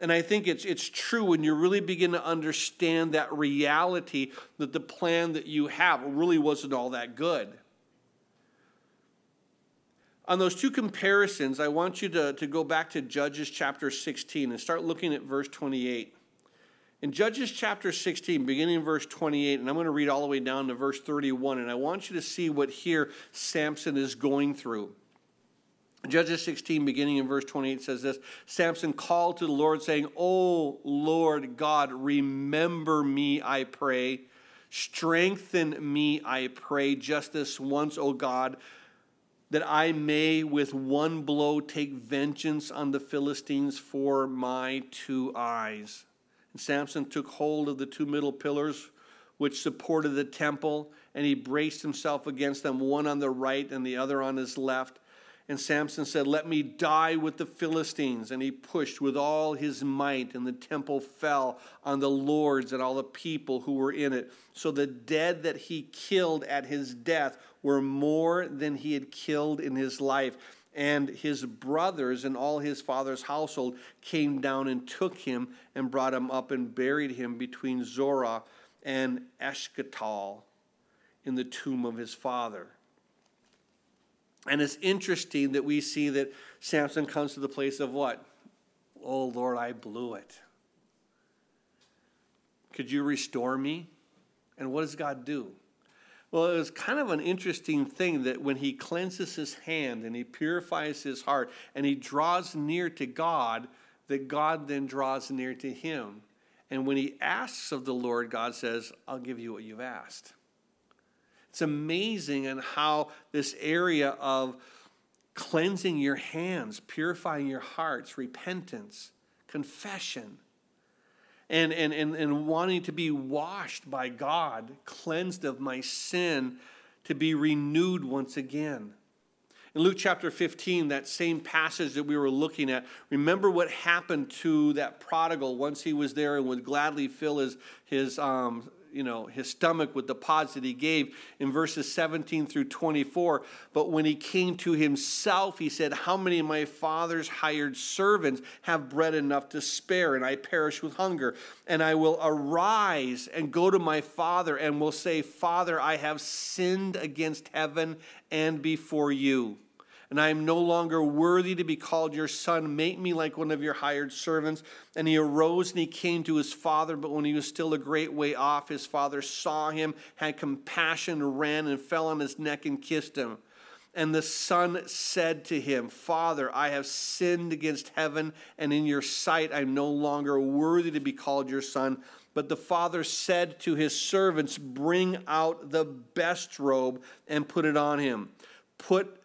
And I think it's, it's true when you really begin to understand that reality that the plan that you have really wasn't all that good. On those two comparisons, I want you to, to go back to Judges chapter 16 and start looking at verse 28. In Judges chapter 16, beginning in verse 28, and I'm going to read all the way down to verse 31, and I want you to see what here Samson is going through. Judges 16, beginning in verse 28, says this Samson called to the Lord, saying, O Lord God, remember me, I pray. Strengthen me, I pray, just this once, O God, that I may with one blow take vengeance on the Philistines for my two eyes. And Samson took hold of the two middle pillars which supported the temple, and he braced himself against them, one on the right and the other on his left. And Samson said, Let me die with the Philistines. And he pushed with all his might, and the temple fell on the lords and all the people who were in it. So the dead that he killed at his death were more than he had killed in his life. And his brothers and all his father's household came down and took him and brought him up and buried him between Zorah and Eshcol in the tomb of his father. And it's interesting that we see that Samson comes to the place of what? Oh, Lord, I blew it. Could you restore me? And what does God do? Well, it was kind of an interesting thing that when he cleanses his hand and he purifies his heart and he draws near to God, that God then draws near to him. And when he asks of the Lord, God says, I'll give you what you've asked. It's amazing and how this area of cleansing your hands, purifying your hearts, repentance, confession, and, and, and, and wanting to be washed by God, cleansed of my sin, to be renewed once again. In Luke chapter 15, that same passage that we were looking at, remember what happened to that prodigal once he was there and would gladly fill his, his um, you know, his stomach with the pods that he gave in verses 17 through 24. But when he came to himself, he said, How many of my father's hired servants have bread enough to spare, and I perish with hunger? And I will arise and go to my father and will say, Father, I have sinned against heaven and before you and I am no longer worthy to be called your son. Make me like one of your hired servants. And he arose and he came to his father, but when he was still a great way off, his father saw him, had compassion, ran and fell on his neck and kissed him. And the son said to him, Father, I have sinned against heaven, and in your sight I am no longer worthy to be called your son. But the father said to his servants, Bring out the best robe and put it on him. Put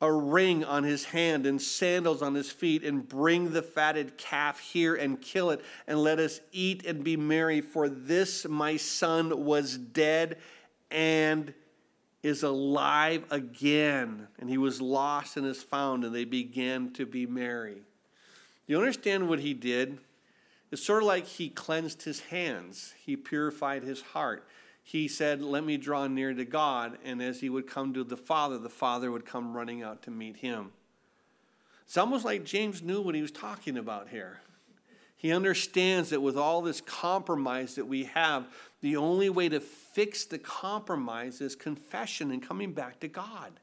a ring on his hand and sandals on his feet, and bring the fatted calf here and kill it, and let us eat and be merry. For this my son was dead and is alive again, and he was lost and is found, and they began to be merry. You understand what he did? It's sort of like he cleansed his hands, he purified his heart he said, Let me draw near to God. And as he would come to the Father, the Father would come running out to meet him. It's almost like James knew what he was talking about here. He understands that with all this compromise that we have, the only way to fix the compromise is confession and coming back to God.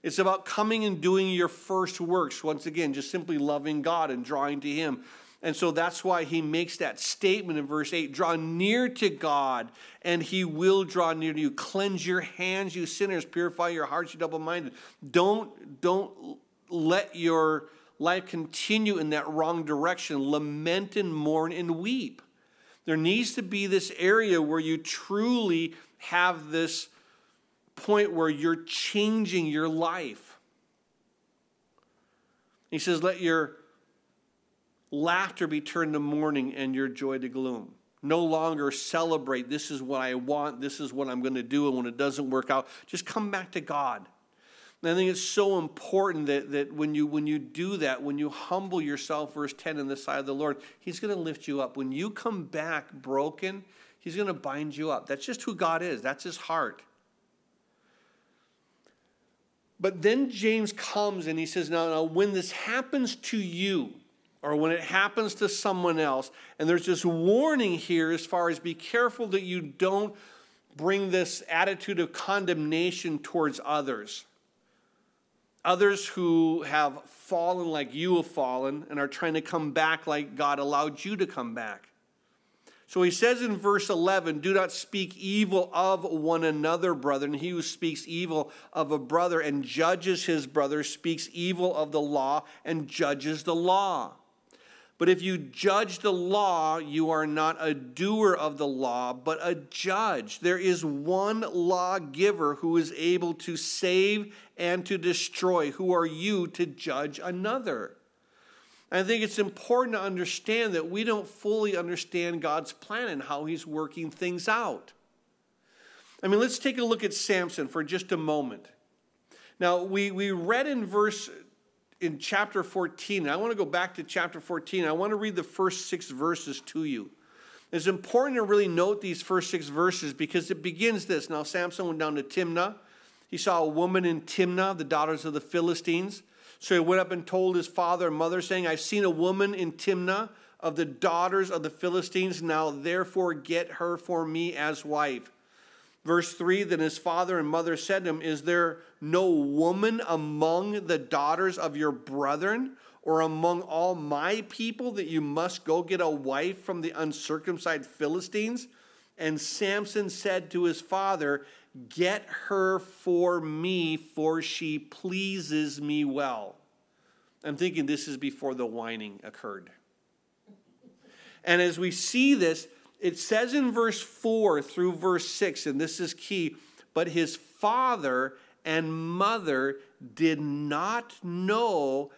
It's about coming and doing your first works. Once again, just simply loving God and drawing to Him. And so that's why he makes that statement in verse 8 draw near to God, and he will draw near to you. Cleanse your hands, you sinners, purify your hearts, you double minded. Don't, don't let your life continue in that wrong direction, lament and mourn and weep. There needs to be this area where you truly have this point where you're changing your life. He says, Let your laughter be turned to mourning and your joy to gloom. No longer celebrate, this is what I want, this is what I'm going to do, and when it doesn't work out, just come back to God. And I think it's so important that, that when, you, when you do that, when you humble yourself, verse 10, in the sight of the Lord, He's going to lift you up. When you come back broken, He's going to bind you up. That's just who God is, that's His heart. But then James comes and he says, Now, now when this happens to you, or when it happens to someone else, and there's this warning here as far as be careful that you don't bring this attitude of condemnation towards others others who have fallen like you have fallen and are trying to come back like God allowed you to come back. So he says in verse 11, Do not speak evil of one another, brethren. He who speaks evil of a brother and judges his brother speaks evil of the law and judges the law. But if you judge the law, you are not a doer of the law, but a judge. There is one lawgiver who is able to save and to destroy. Who are you to judge another? I think it's important to understand that we don't fully understand God's plan and how He's working things out. I mean, let's take a look at Samson for just a moment. Now, we, we read in verse in chapter 14. I want to go back to chapter 14. I want to read the first six verses to you. It's important to really note these first six verses because it begins this. Now, Samson went down to Timnah. He saw a woman in Timnah, the daughters of the Philistines. So he went up and told his father and mother, saying, I've seen a woman in Timnah of the daughters of the Philistines. Now, therefore, get her for me as wife. Verse 3 Then his father and mother said to him, Is there no woman among the daughters of your brethren or among all my people that you must go get a wife from the uncircumcised Philistines? And Samson said to his father, Get her for me, for she pleases me well. I'm thinking this is before the whining occurred. And as we see this, it says in verse 4 through verse 6, and this is key, but his father and mother did not know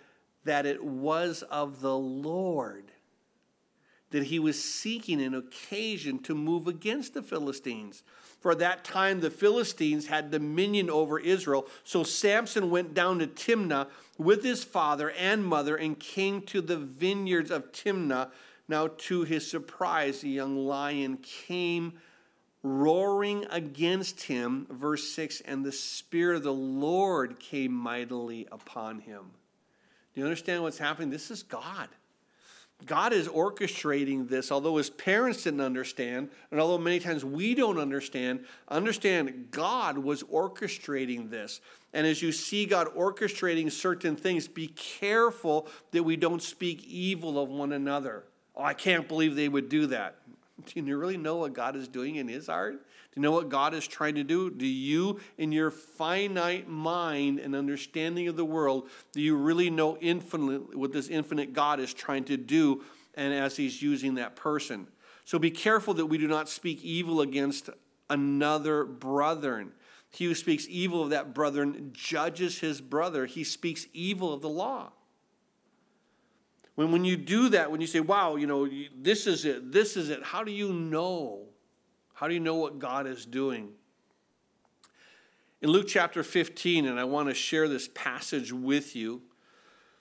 that it was of the Lord, that he was seeking an occasion to move against the Philistines. For that time, the Philistines had dominion over Israel. So Samson went down to Timnah with his father and mother and came to the vineyards of Timnah now, to his surprise, a young lion came roaring against him. Verse 6 And the Spirit of the Lord came mightily upon him. Do you understand what's happening? This is God. God is orchestrating this, although his parents didn't understand, and although many times we don't understand, understand God was orchestrating this. And as you see God orchestrating certain things, be careful that we don't speak evil of one another. Oh, I can't believe they would do that. Do you really know what God is doing in his heart? Do you know what God is trying to do? Do you, in your finite mind and understanding of the world, do you really know infinitely what this infinite God is trying to do and as he's using that person? So be careful that we do not speak evil against another brethren. He who speaks evil of that brethren judges his brother. He speaks evil of the law. When, when you do that, when you say, wow, you know, this is it, this is it, how do you know? How do you know what God is doing? In Luke chapter 15, and I want to share this passage with you,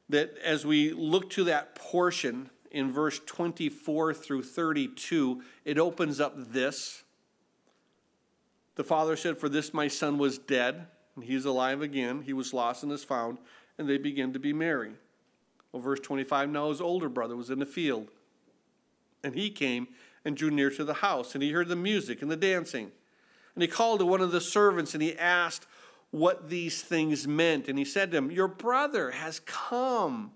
that as we look to that portion in verse 24 through 32, it opens up this. The father said, For this my son was dead, and he's alive again. He was lost and is found, and they begin to be merry. Well, verse 25 now his older brother was in the field, and he came and drew near to the house, and he heard the music and the dancing. And he called to one of the servants, and he asked what these things meant. And he said to him, Your brother has come.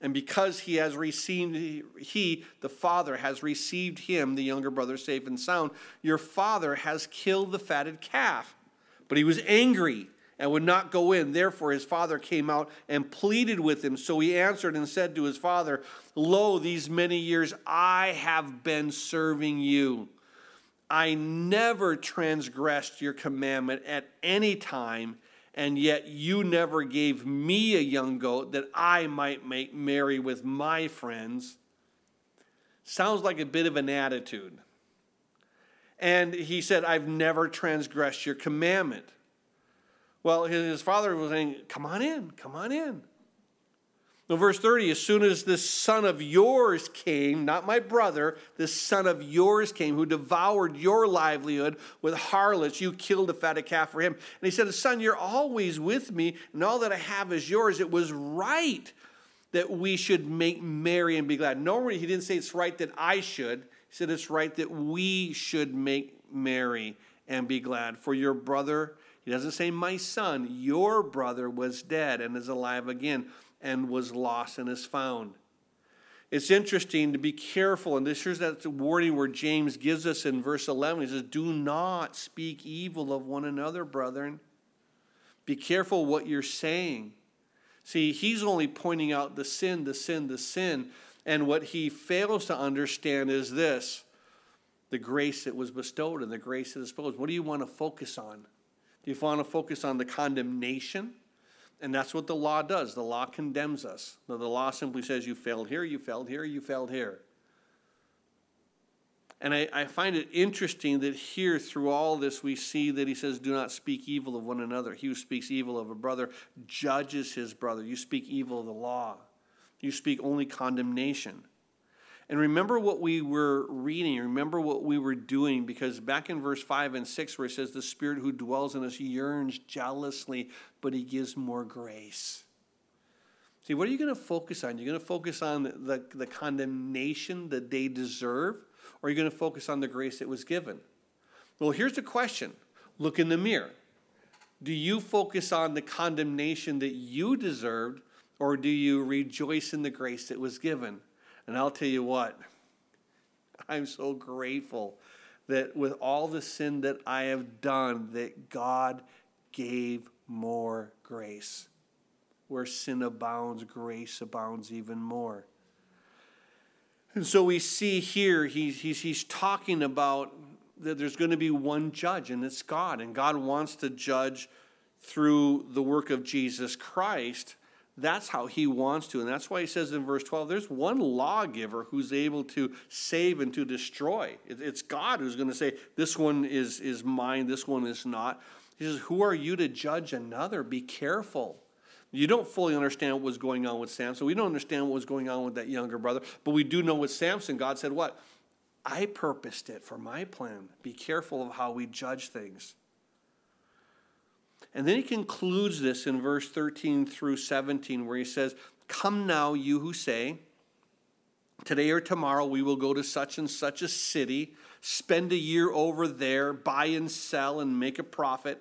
And because he has received, he, the father, has received him, the younger brother, safe and sound, your father has killed the fatted calf. But he was angry and would not go in. Therefore, his father came out and pleaded with him. So he answered and said to his father, Lo, these many years I have been serving you. I never transgressed your commandment at any time, and yet you never gave me a young goat that I might make merry with my friends. Sounds like a bit of an attitude. And he said, I've never transgressed your commandment. Well, his father was saying, Come on in, come on in. Now, verse 30 as soon as this son of yours came, not my brother, this son of yours came who devoured your livelihood with harlots, you killed a fatted calf for him. And he said, Son, you're always with me, and all that I have is yours. It was right that we should make merry and be glad. Normally, he didn't say it's right that I should, he said it's right that we should make merry and be glad. For your brother he doesn't say, My son, your brother was dead and is alive again and was lost and is found. It's interesting to be careful, and this here's that warning where James gives us in verse 11. He says, Do not speak evil of one another, brethren. Be careful what you're saying. See, he's only pointing out the sin, the sin, the sin. And what he fails to understand is this the grace that was bestowed and the grace that is supposed. What do you want to focus on? You want to focus on the condemnation? And that's what the law does. The law condemns us. The law simply says you failed here, you failed here, you failed here. And I, I, find it interesting that here, through all this, we see that he says, Do not speak evil of one another. He who speaks evil of a brother judges his brother. You speak evil of the law, you speak only condemnation. And remember what we were reading, remember what we were doing, because back in verse 5 and 6, where it says, The Spirit who dwells in us yearns jealously, but He gives more grace. See, what are you going to focus on? You're going to focus on the, the condemnation that they deserve, or are you going to focus on the grace that was given? Well, here's the question look in the mirror. Do you focus on the condemnation that you deserved, or do you rejoice in the grace that was given? And I'll tell you what, I'm so grateful that with all the sin that I have done, that God gave more grace. Where sin abounds, grace abounds even more. And so we see here, he's, he's, he's talking about that there's going to be one judge, and it's God. And God wants to judge through the work of Jesus Christ. That's how he wants to. And that's why he says in verse 12 there's one lawgiver who's able to save and to destroy. It's God who's going to say, This one is, is mine, this one is not. He says, Who are you to judge another? Be careful. You don't fully understand what was going on with Samson. We don't understand what was going on with that younger brother. But we do know with Samson, God said, What? I purposed it for my plan. Be careful of how we judge things. And then he concludes this in verse 13 through 17, where he says, Come now, you who say, Today or tomorrow we will go to such and such a city, spend a year over there, buy and sell, and make a profit,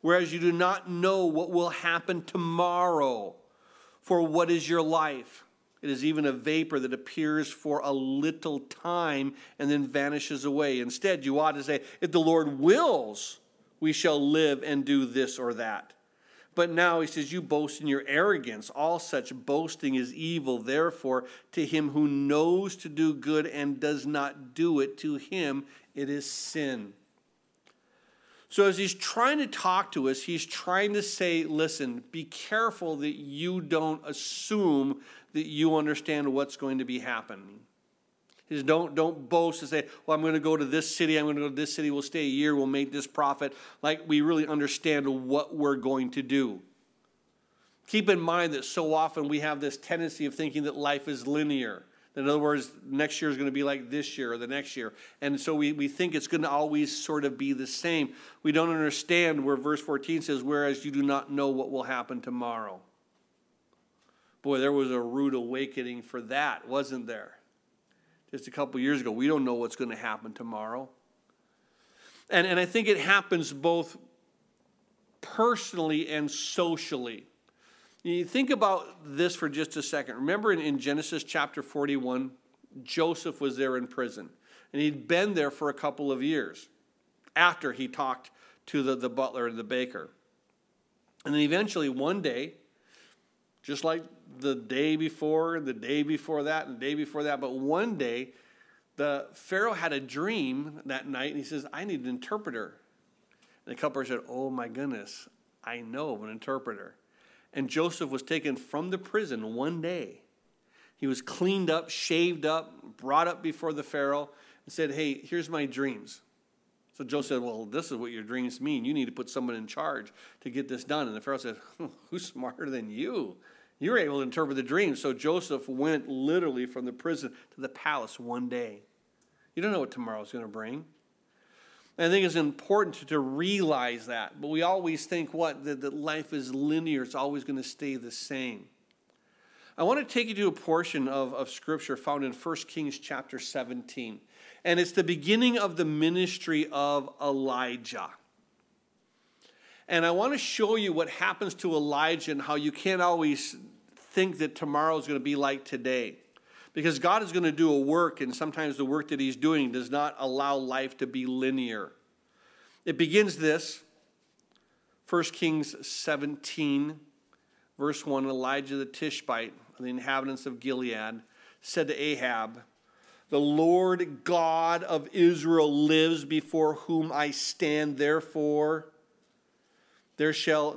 whereas you do not know what will happen tomorrow. For what is your life? It is even a vapor that appears for a little time and then vanishes away. Instead, you ought to say, If the Lord wills, we shall live and do this or that. But now he says, You boast in your arrogance. All such boasting is evil. Therefore, to him who knows to do good and does not do it, to him it is sin. So, as he's trying to talk to us, he's trying to say, Listen, be careful that you don't assume that you understand what's going to be happening. Is don't, don't boast and say, well, I'm going to go to this city, I'm going to go to this city, we'll stay a year, we'll make this profit. Like we really understand what we're going to do. Keep in mind that so often we have this tendency of thinking that life is linear. In other words, next year is going to be like this year or the next year. And so we, we think it's going to always sort of be the same. We don't understand where verse 14 says, whereas you do not know what will happen tomorrow. Boy, there was a rude awakening for that, wasn't there? Just a couple years ago. We don't know what's going to happen tomorrow. And, and I think it happens both personally and socially. You think about this for just a second. Remember in, in Genesis chapter 41, Joseph was there in prison, and he'd been there for a couple of years after he talked to the, the butler and the baker. And then eventually, one day, just like the day before, the day before that, and the day before that, but one day, the Pharaoh had a dream that night, and he says, I need an interpreter. And the cupbearer said, Oh my goodness, I know of an interpreter. And Joseph was taken from the prison one day. He was cleaned up, shaved up, brought up before the Pharaoh, and said, Hey, here's my dreams. So Joseph said, Well, this is what your dreams mean. You need to put someone in charge to get this done. And the Pharaoh said, Who's smarter than you? You were able to interpret the dreams. So Joseph went literally from the prison to the palace one day. You don't know what tomorrow's going to bring. And I think it's important to, to, realize that. But we always think what? That, that life is linear, it's always going to stay the same. I want to take you to a portion of, of scripture found in 1 Kings chapter 17. And it's the beginning of the ministry of Elijah. And I want to show you what happens to Elijah and how you can't always think that tomorrow is going to be like today. Because God is going to do a work, and sometimes the work that He's doing does not allow life to be linear. It begins this 1 Kings 17, verse 1 Elijah the Tishbite the inhabitants of Gilead, said to Ahab, The Lord God of Israel lives before whom I stand, therefore there shall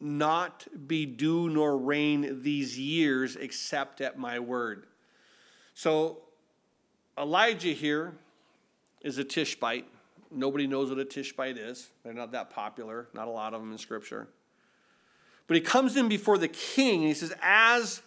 not be dew nor rain these years except at my word. So Elijah here is a Tishbite. Nobody knows what a Tishbite is. They're not that popular, not a lot of them in Scripture. But he comes in before the king and he says, As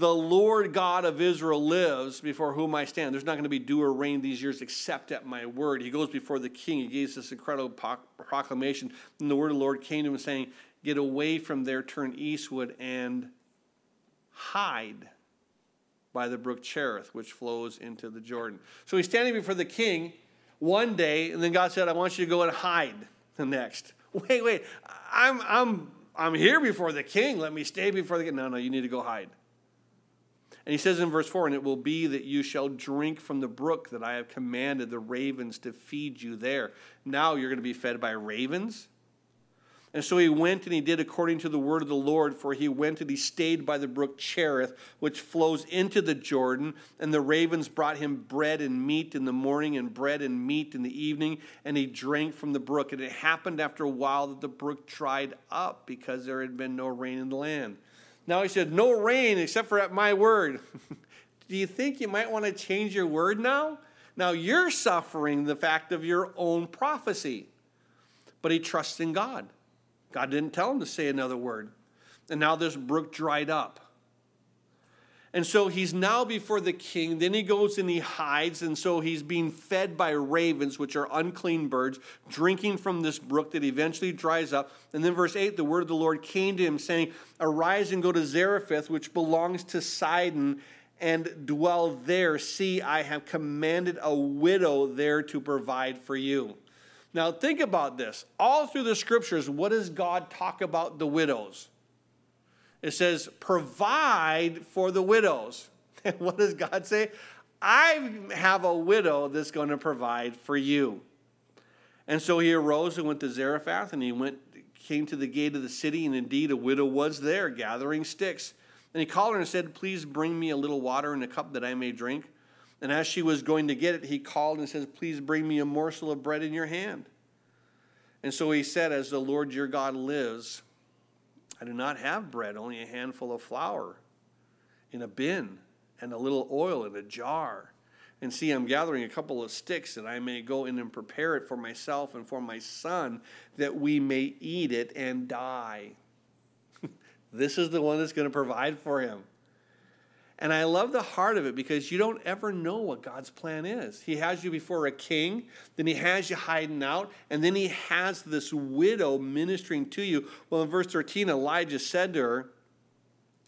the Lord God of Israel lives before whom I stand, there's not going to be dew or rain these years except at my word. He goes before the king. He gives this incredible proclamation. And the word of the Lord came to him saying, Get away from there, turn eastward, and hide by the brook Cherith, which flows into the Jordan. So he's standing before the king one day, and then God said, I want you to go and hide the next. Wait, wait, I'm, I'm I'm here before the king. Let me stay before the king. No, no, you need to go hide. And he says in verse 4 And it will be that you shall drink from the brook that I have commanded the ravens to feed you there. Now you're going to be fed by ravens? And so he went and he did according to the word of the Lord, for he went and he stayed by the brook Cherith, which flows into the Jordan. And the ravens brought him bread and meat in the morning, and bread and meat in the evening, and he drank from the brook. And it happened after a while that the brook dried up because there had been no rain in the land. Now he said, No rain except for at my word. Do you think you might want to change your word now? Now you're suffering the fact of your own prophecy. But he trusts in God. God didn't tell him to say another word. And now this brook dried up. And so he's now before the king. Then he goes and he hides. And so he's being fed by ravens, which are unclean birds, drinking from this brook that eventually dries up. And then, verse 8 the word of the Lord came to him, saying, Arise and go to Zarephath, which belongs to Sidon, and dwell there. See, I have commanded a widow there to provide for you. Now, think about this. All through the scriptures, what does God talk about the widows? It says, provide for the widows. What does God say? I have a widow that's going to provide for you. And so he arose and went to Zarephath, and he went, came to the gate of the city, and indeed a widow was there gathering sticks. And he called her and said, Please bring me a little water in a cup that I may drink. And as she was going to get it, he called and says, Please bring me a morsel of bread in your hand. And so he said, As the Lord your God lives, I do not have bread, only a handful of flour in a bin and a little oil in a jar. And see, I'm gathering a couple of sticks that I may go in and prepare it for myself and for my son that we may eat it and die. this is the one that's going to provide for him. And I love the heart of it because you don't ever know what God's plan is. He has you before a king, then he has you hiding out, and then he has this widow ministering to you. Well, in verse 13, Elijah said to her,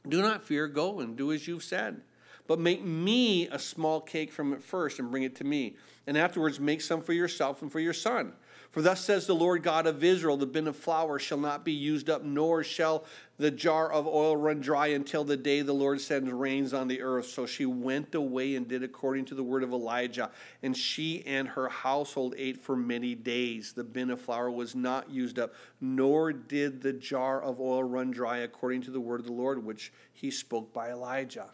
Do not fear, go and do as you've said. But make me a small cake from it first and bring it to me. And afterwards make some for yourself and for your son. For thus says the Lord God of Israel the bin of flour shall not be used up, nor shall the jar of oil run dry until the day the Lord sends rains on the earth. So she went away and did according to the word of Elijah. And she and her household ate for many days. The bin of flour was not used up, nor did the jar of oil run dry according to the word of the Lord, which he spoke by Elijah.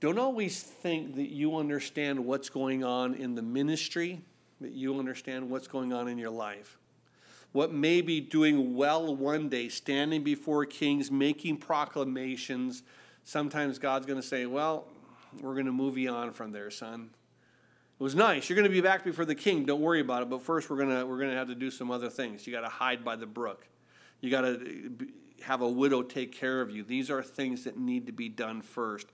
Don't always think that you understand what's going on in the ministry that you understand what's going on in your life. What may be doing well one day, standing before kings, making proclamations. Sometimes God's going to say, Well, we're going to move you on from there, son. It was nice. You're going to be back before the king. Don't worry about it. But first, we're going to, we're going to have to do some other things. You got to hide by the brook. You got to uh, have a widow take care of you. These are things that need to be done first.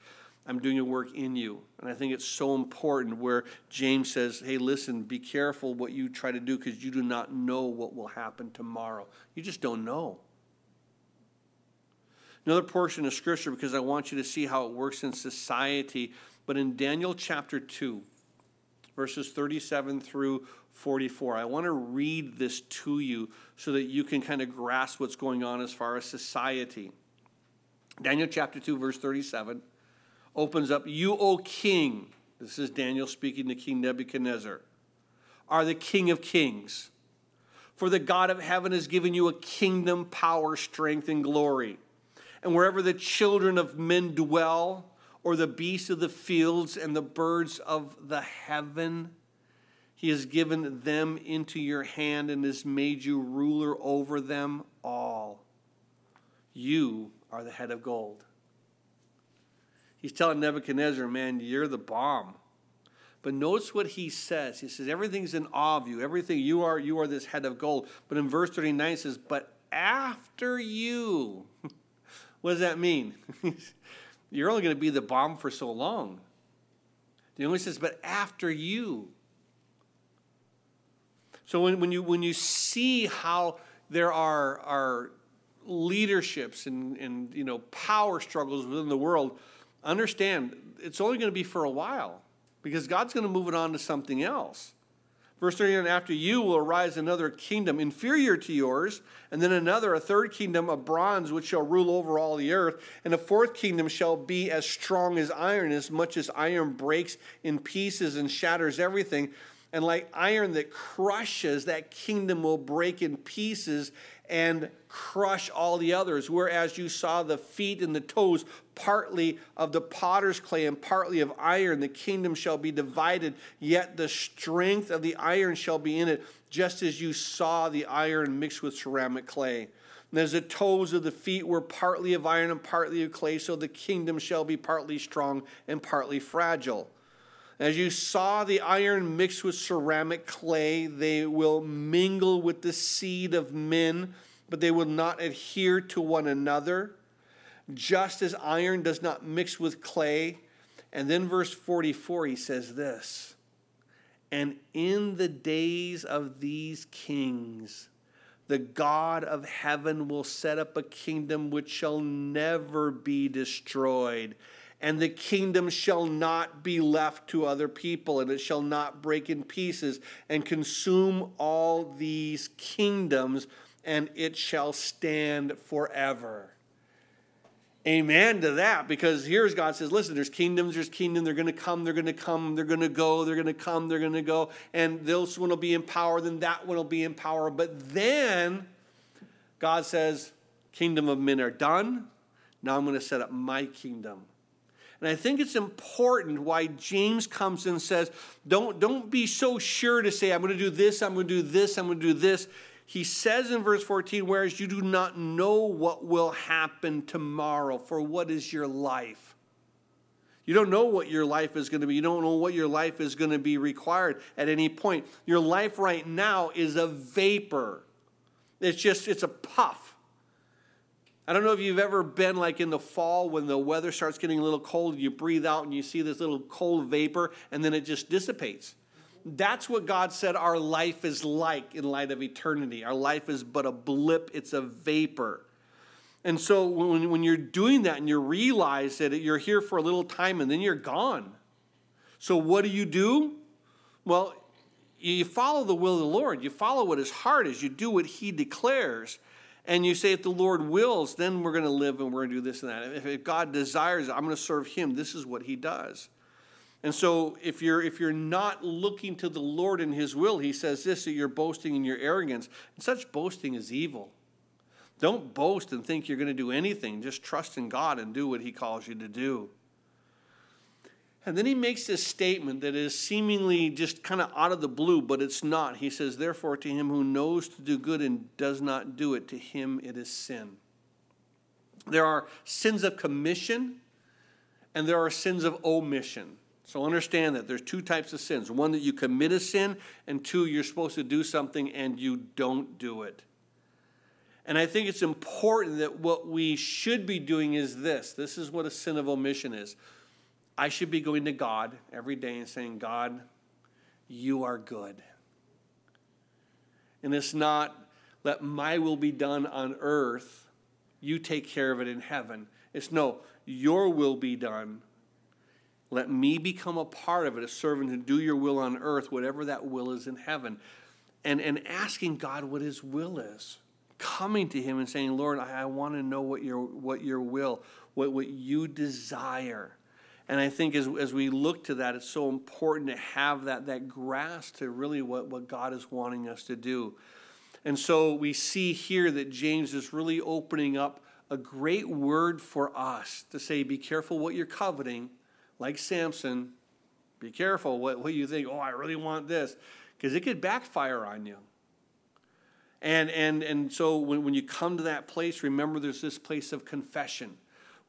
I'm doing a work in you. And I think it's so important where James says, hey, listen, be careful what you try to do because you do not know what will happen tomorrow. You just don't know. Another portion of scripture because I want you to see how it works in society. But in Daniel chapter 2, verses 37 through 44, I want to read this to you so that you can kind of grasp what's going on as far as society. Daniel chapter 2, verse 37 opens up, You, O king, this is Daniel speaking to King Nebuchadnezzar, are the king of kings. For the God of heaven has given you a kingdom, power, strength, and glory. And wherever the children of men dwell, or the beasts of the fields and the birds of the heaven, he has given them into your hand and has made you ruler over them all. You are the head of gold. He's telling Nebuchadnezzar, man, you're the bomb. But notice what he says. He says, everything's in awe of you. Everything you are, you are this head of gold. But in verse 39, he says, but after you. what does that mean? you're only going to be the bomb for so long. The only says, but after you. So when, when, you, when you see how there are, are leaderships and, and you know, power struggles within the world, understand it's only going to be for a while because God's going to move it on to something else. Verse 39 After you will arise another kingdom inferior to yours, and then another, a third kingdom of bronze, which shall rule over all the earth. And a fourth kingdom shall be as strong as iron, as much as iron breaks in pieces and shatters everything. And like iron that crushes, that kingdom will break in pieces and crush all the others. Whereas you saw the feet and the toes, partly of the potter's clay and partly of iron, the kingdom shall be divided, yet the strength of the iron shall be in it, just as you saw the iron mixed with ceramic clay. And as the toes of the feet were partly of iron and partly of clay, so the kingdom shall be partly strong and partly fragile. As you saw the iron mixed with ceramic clay, they will mingle with the seed of men, but they will not adhere to one another, just as iron does not mix with clay. And then, verse 44, he says this And in the days of these kings, the God of heaven will set up a kingdom which shall never be destroyed and the kingdom shall not be left to other people, and it shall not break in pieces and consume all these kingdoms, and it shall stand forever. Amen to that, because here's God says, listen, there's kingdoms, there's kingdom, they're to come, they're to come, they're to go, they're to come, they're to go, and this one will be in power, then that one will be in power. But then God says, kingdom of men are done. Now I'm to set up my kingdom. And I think it's important why James comes and says, don't, don't be so sure to say, I'm going to do this, I'm going to do this, I'm going to do this. He says in verse 14, whereas you do not know what will happen tomorrow, for what is your life? You don't know what your life is going to be. You don't know what your life is going to be required at any point. Your life right now is a vapor. It's just, it's a puff. I don't know if you've ever been like in the fall when the weather starts getting a little cold, you breathe out and you see this little cold vapor and then it just dissipates. That's what God said our life is like in light of eternity. Our life is but a blip, it's a vapor. And so when, when you're doing that and you realize that you're here for a little time and then you're gone. So what do you do? Well, you follow the will of the Lord. You follow what his heart is. You do what he declares. And you say, if the Lord wills, then we're going to live and we're going to do this and that. If, God desires, I'm going to serve him. This is what he does. And so if you're if you're not looking to the Lord in his will, he says this that you're boasting in your arrogance. And such boasting is evil. Don't boast and think you're going to do anything. Just trust in God and do what he calls you to do. And then he makes this statement that is seemingly just kind of out of the blue, but it's not. He says, Therefore, to him who knows to do good and does not do it, to him it is sin. There are sins of commission and there are sins of omission. So understand that there's two types of sins one that you commit a sin, and two, you're supposed to do something and you don't do it. And I think it's important that what we should be doing is this this is what a sin of omission is. I should be going to God every day and saying, God, you are good. And it's not, let my will be done on earth, you take care of it in heaven. It's no, your will be done let me become a part of it, a servant to do your will on earth, whatever that will is in heaven. And, and asking God what his will is. Coming to him and saying, Lord, I, I want to know what your, what your will, what, what you desire. And I think as, as we look to that, it's so important to have that, that grasp to really what, what God is wanting us to do. And so we see here that James is really opening up a great word for us to say, be careful what you're coveting like Samson, be careful what, what you think, oh, I really want this, because it could backfire on you. And, and, and so when, when you come to that place, remember there's this place of confession.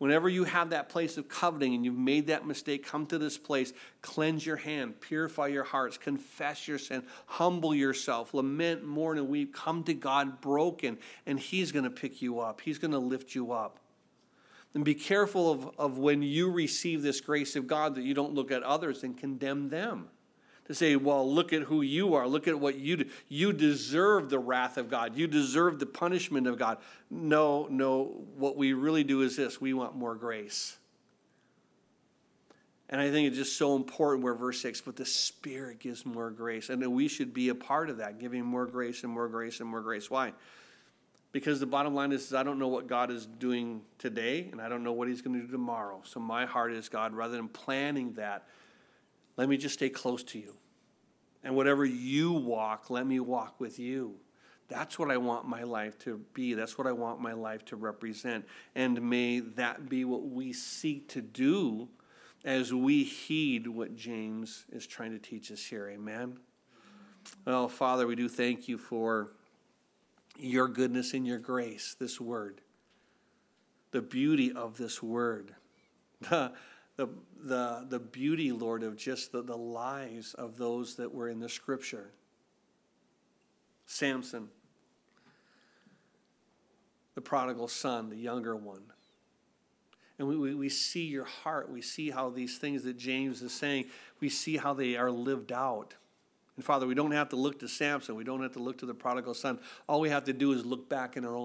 Whenever you have that place of coveting and you've made that mistake, come to this place, cleanse your hand, purify your hearts, confess your sin, humble yourself, lament, mourn, and weep. Come to God broken, and He's going to pick you up. He's going to lift you up. And be careful of, of when you receive this grace of God that you don't look at others and condemn them. To say, well, look at who you are. Look at what you do. You deserve the wrath of God. You deserve the punishment of God. No, no. What we really do is this we want more grace. And I think it's just so important where verse 6, but the Spirit gives more grace. And we should be a part of that, giving more grace and more grace and more grace. Why? Because the bottom line is, I don't know what God is doing today, and I don't know what He's going to do tomorrow. So my heart is, God, rather than planning that, let me just stay close to you. And whatever you walk, let me walk with you. That's what I want my life to be. That's what I want my life to represent. And may that be what we seek to do as we heed what James is trying to teach us here. Amen. Well, Father, we do thank you for your goodness and your grace, this word, the beauty of this word, the, the, the, the beauty, Lord, of just the, the lives of those that were in the scripture. Samson, the prodigal son, the younger one. And we, we, we see your heart. We see how these things that James is saying, we see how they are lived out. And Father, we don't have to look to Samson. We don't have to look to the prodigal son. All we have to do is look back in our own